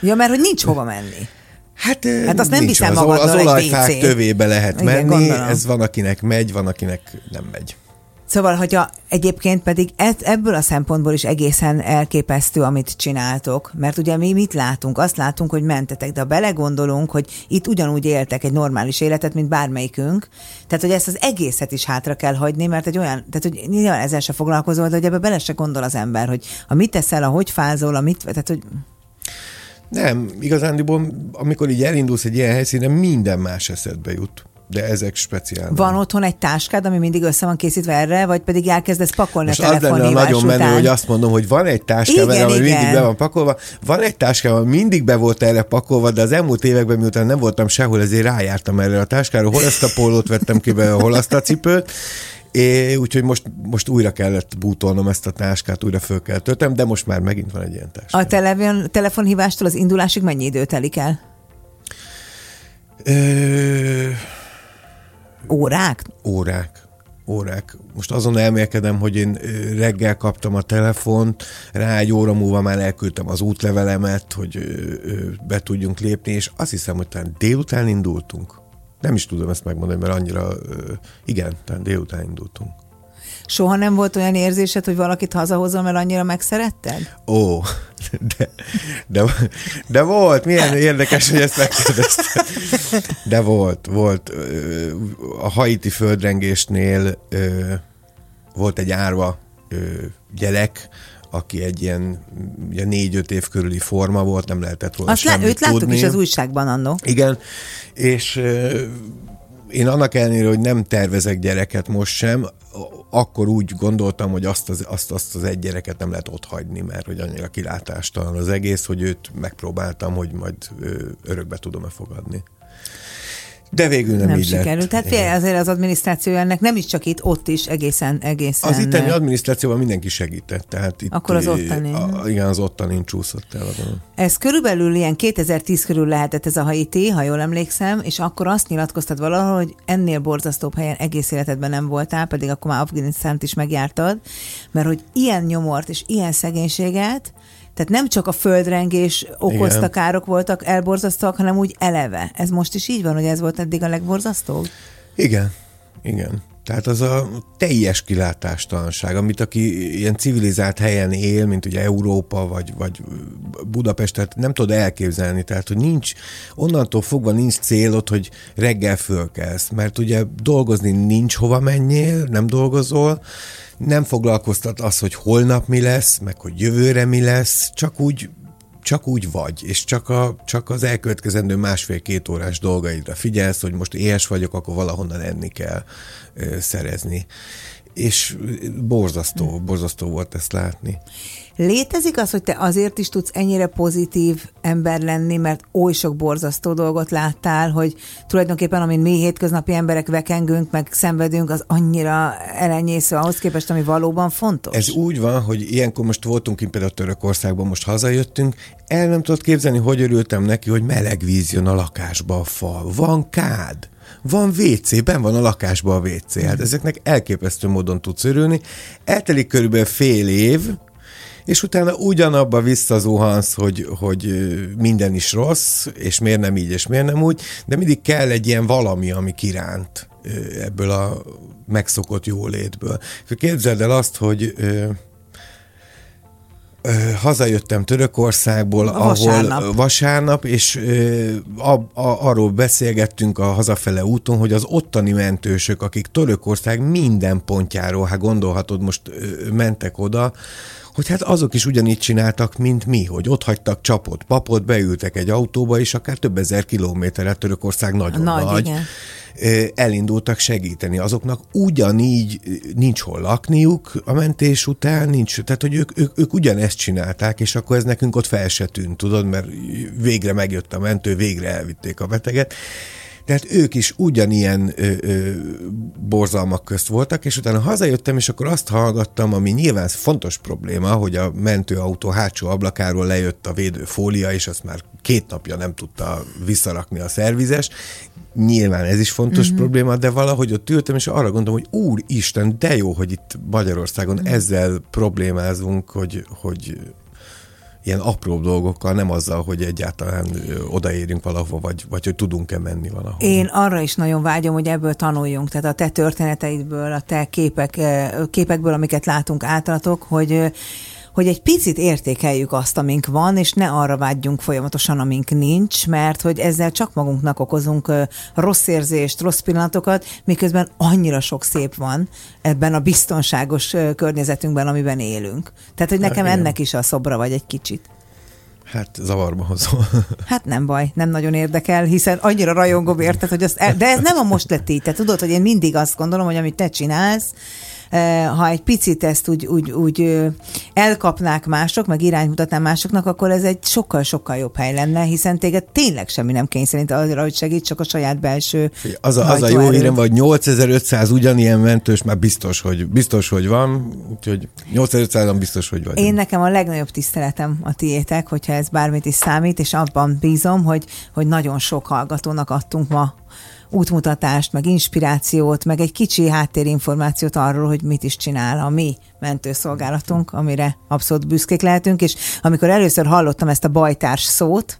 A: Ja, mert hogy nincs hova menni.
B: Hát, hát azt nem viszem az, az olajfák tövébe lehet Igen, menni, gondolom. ez van, akinek megy, van, akinek nem megy.
A: Szóval, hogyha egyébként pedig ebből a szempontból is egészen elképesztő, amit csináltok, mert ugye mi mit látunk? Azt látunk, hogy mentetek, de ha belegondolunk, hogy itt ugyanúgy éltek egy normális életet, mint bármelyikünk, tehát, hogy ezt az egészet is hátra kell hagyni, mert egy olyan, tehát, hogy nyilván ezzel se foglalkozol, de hogy ebbe bele se gondol az ember, hogy a mit teszel, a hogy fázol, a mit, tehát, hogy
B: nem, igazándiból, amikor így elindulsz egy ilyen helyszínen, minden más eszedbe jut de ezek speciál.
A: Van otthon egy táskád, ami mindig össze van készítve erre, vagy pedig elkezdesz pakolni
B: Most
A: a telefonhívás
B: az lenne nagyon
A: után.
B: menő, hogy azt mondom, hogy van egy táskám, igen, ami mindig be van pakolva, van egy táskám, ami mindig be volt erre pakolva, de az elmúlt években, miután nem voltam sehol, ezért rájártam erre a táskára, hol ezt a pólót vettem ki be, hol azt a cipőt, É, úgyhogy most, most újra kellett bútolnom ezt a táskát, újra föl kell töltem, de most már megint van egy ilyen táska.
A: A telefon, telefonhívástól az indulásig mennyi idő telik el?
B: Ö...
A: Órák?
B: Órák órák. Most azon elmélkedem, hogy én reggel kaptam a telefont, rá egy óra múlva már elküldtem az útlevelemet, hogy be tudjunk lépni, és azt hiszem, hogy talán délután indultunk. Nem is tudom ezt megmondani, mert annyira, igen, talán délután indultunk.
A: Soha nem volt olyan érzésed, hogy valakit hazahozol, mert annyira megszeretted?
B: Ó, de, de, de volt, milyen érdekes, hogy ezt megkérdezted. De volt, volt. A haiti földrengésnél volt egy árva gyerek, aki egy ilyen ugye négy-öt év körüli forma volt, nem lehetett volna
A: Azt lá- őt
B: tudni.
A: láttuk is az újságban annó.
B: Igen, és én annak ellenére, hogy nem tervezek gyereket most sem, akkor úgy gondoltam, hogy azt az, azt, azt az egy gyereket nem lehet ott hagyni, mert hogy annyira kilátástalan az egész, hogy őt megpróbáltam, hogy majd örökbe tudom-e fogadni. De végül nem,
A: nem
B: így
A: sikerült.
B: lett.
A: Tehát azért az adminisztráció ennek nem is csak itt, ott is egészen, egészen.
B: Az itteni adminisztrációban mindenki segített. Tehát itt,
A: Akkor az ottani.
B: A, igen, az ottani csúszott el.
A: Ez körülbelül ilyen 2010 körül lehetett ez a Haiti, ha jól emlékszem, és akkor azt nyilatkoztad valahol, hogy ennél borzasztóbb helyen egész életedben nem voltál, pedig akkor már Afganisztánt is megjártad, mert hogy ilyen nyomort és ilyen szegénységet, tehát nem csak a földrengés okozta Igen. károk voltak elborzasztóak, hanem úgy eleve. Ez most is így van, hogy ez volt eddig a legborzasztóbb?
B: Igen, igen. Tehát az a teljes kilátástalanság, amit aki ilyen civilizált helyen él, mint ugye Európa vagy, vagy Budapest, tehát nem tudod elképzelni, tehát hogy nincs, onnantól fogva nincs célod, hogy reggel fölkelsz, mert ugye dolgozni nincs hova menjél, nem dolgozol, nem foglalkoztat az, hogy holnap mi lesz, meg hogy jövőre mi lesz, csak úgy csak úgy vagy, és csak, a, csak az elkövetkezendő másfél-két órás dolgaidra figyelsz, hogy most éhes vagyok, akkor valahonnan enni kell ö, szerezni. És borzasztó, borzasztó volt ezt látni.
A: Létezik az, hogy te azért is tudsz ennyire pozitív ember lenni, mert oly sok borzasztó dolgot láttál, hogy tulajdonképpen amin mi hétköznapi emberek vekengünk, meg szenvedünk, az annyira elenyésző ahhoz képest, ami valóban fontos?
B: Ez úgy van, hogy ilyenkor most voltunk én például Törökországban, most hazajöttünk, el nem tudod képzelni, hogy örültem neki, hogy meleg víz jön a lakásba a fal. Van kád van WC, ben van a lakásban a WC. Hát ezeknek elképesztő módon tudsz örülni. Eltelik körülbelül fél év, és utána ugyanabba visszazuhansz, hogy, hogy minden is rossz, és miért nem így, és miért nem úgy, de mindig kell egy ilyen valami, ami kiránt ebből a megszokott jólétből. Képzeld el azt, hogy hazajöttem Törökországból, a ahol vasárnap, vasárnap és a, a, arról beszélgettünk a hazafele úton, hogy az ottani mentősök, akik Törökország minden pontjáról, hát gondolhatod, most mentek oda, hogy hát azok is ugyanígy csináltak, mint mi, hogy ott hagytak csapot, papot, beültek egy autóba, és akár több ezer kilométerre Törökország nagyon nagy. nagy igen. Elindultak segíteni. Azoknak ugyanígy nincs hol lakniuk a mentés után, nincs, tehát hogy ők, ők, ők ugyanezt csinálták, és akkor ez nekünk ott fel se tűnt, tudod, mert végre megjött a mentő, végre elvitték a beteget. Tehát ők is ugyanilyen ö, ö, borzalmak közt voltak, és utána hazajöttem, és akkor azt hallgattam, ami nyilván fontos probléma, hogy a mentőautó hátsó ablakáról lejött a védőfólia, és azt már két napja nem tudta visszarakni a szervizes. Nyilván ez is fontos uh-huh. probléma, de valahogy ott ültem, és arra gondolom, hogy úristen, de jó, hogy itt Magyarországon uh-huh. ezzel problémázunk, hogy, hogy ilyen apró dolgokkal, nem azzal, hogy egyáltalán odaérünk valahova, vagy, vagy hogy tudunk-e menni valahova.
A: Én arra is nagyon vágyom, hogy ebből tanuljunk, tehát a te történeteidből, a te képek, képekből, amiket látunk átlatok, hogy hogy egy picit értékeljük azt, amink van, és ne arra vágyjunk folyamatosan, amink nincs, mert hogy ezzel csak magunknak okozunk rossz érzést, rossz pillanatokat, miközben annyira sok szép van ebben a biztonságos környezetünkben, amiben élünk. Tehát, hogy nekem ennek is a szobra vagy egy kicsit.
B: Hát zavarba hozó.
A: Hát nem baj, nem nagyon érdekel, hiszen annyira rajongom érted, hogy azt el, de ez nem a most lett így. Te tudod, hogy én mindig azt gondolom, hogy amit te csinálsz, ha egy picit ezt úgy, úgy, úgy elkapnák mások, meg iránymutatnám másoknak, akkor ez egy sokkal-sokkal jobb hely lenne, hiszen téged tényleg semmi nem kényszerít arra, hogy segíts, csak a saját belső
B: Az a, az a jó hírem, hogy 8500 ugyanilyen mentős már biztos, hogy, biztos, hogy van, úgyhogy 8500-an biztos, hogy vagy.
A: Én nekem a legnagyobb tiszteletem a tiétek, hogyha ez bármit is számít, és abban bízom, hogy, hogy nagyon sok hallgatónak adtunk ma útmutatást, meg inspirációt, meg egy kicsi háttérinformációt arról, hogy mit is csinál a mi mentőszolgálatunk, amire abszolút büszkék lehetünk, és amikor először hallottam ezt a bajtárs szót,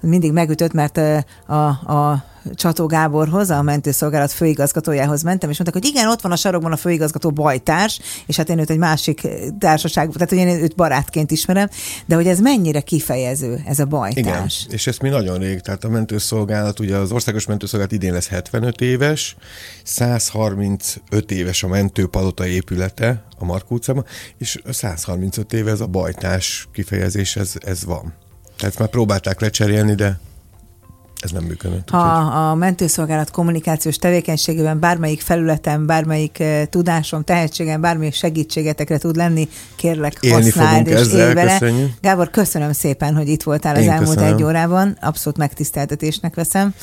A: mindig megütött, mert a, a Csató Gáborhoz, a mentőszolgálat főigazgatójához mentem, és mondták, hogy igen, ott van a sarokban a főigazgató bajtárs, és hát én őt egy másik társaság, tehát hogy én őt barátként ismerem, de hogy ez mennyire kifejező, ez a bajtárs. Igen,
B: és ezt mi nagyon rég, tehát a mentőszolgálat, ugye az országos mentőszolgálat idén lesz 75 éves, 135 éves a mentőpalota épülete a Markó utcában, és 135 éve ez a bajtás kifejezés, ez, ez van. Tehát már próbálták lecserélni, de ez nem működött.
A: Ha a mentőszolgálat kommunikációs tevékenységében bármelyik felületen, bármelyik uh, tudásom, tehetségem, bármelyik segítségetekre tud lenni, kérlek Élni használd és élj vele. Köszönjük. Gábor, köszönöm szépen, hogy itt voltál az Én elmúlt köszönöm. egy órában. Abszolút megtiszteltetésnek veszem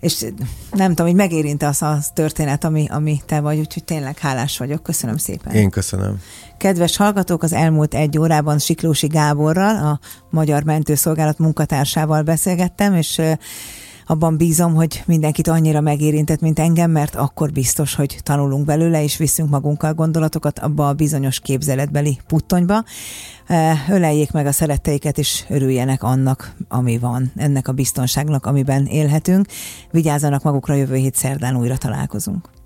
A: és nem tudom, hogy megérinte az a történet, ami, ami te vagy, úgyhogy tényleg hálás vagyok. Köszönöm szépen.
B: Én köszönöm.
A: Kedves hallgatók, az elmúlt egy órában Siklósi Gáborral, a Magyar Mentőszolgálat munkatársával beszélgettem, és abban bízom, hogy mindenkit annyira megérintett, mint engem, mert akkor biztos, hogy tanulunk belőle, és viszünk magunkkal gondolatokat abba a bizonyos képzeletbeli puttonyba. Öleljék meg a szeretteiket, és örüljenek annak, ami van, ennek a biztonságnak, amiben élhetünk. Vigyázzanak magukra, jövő hét szerdán újra találkozunk.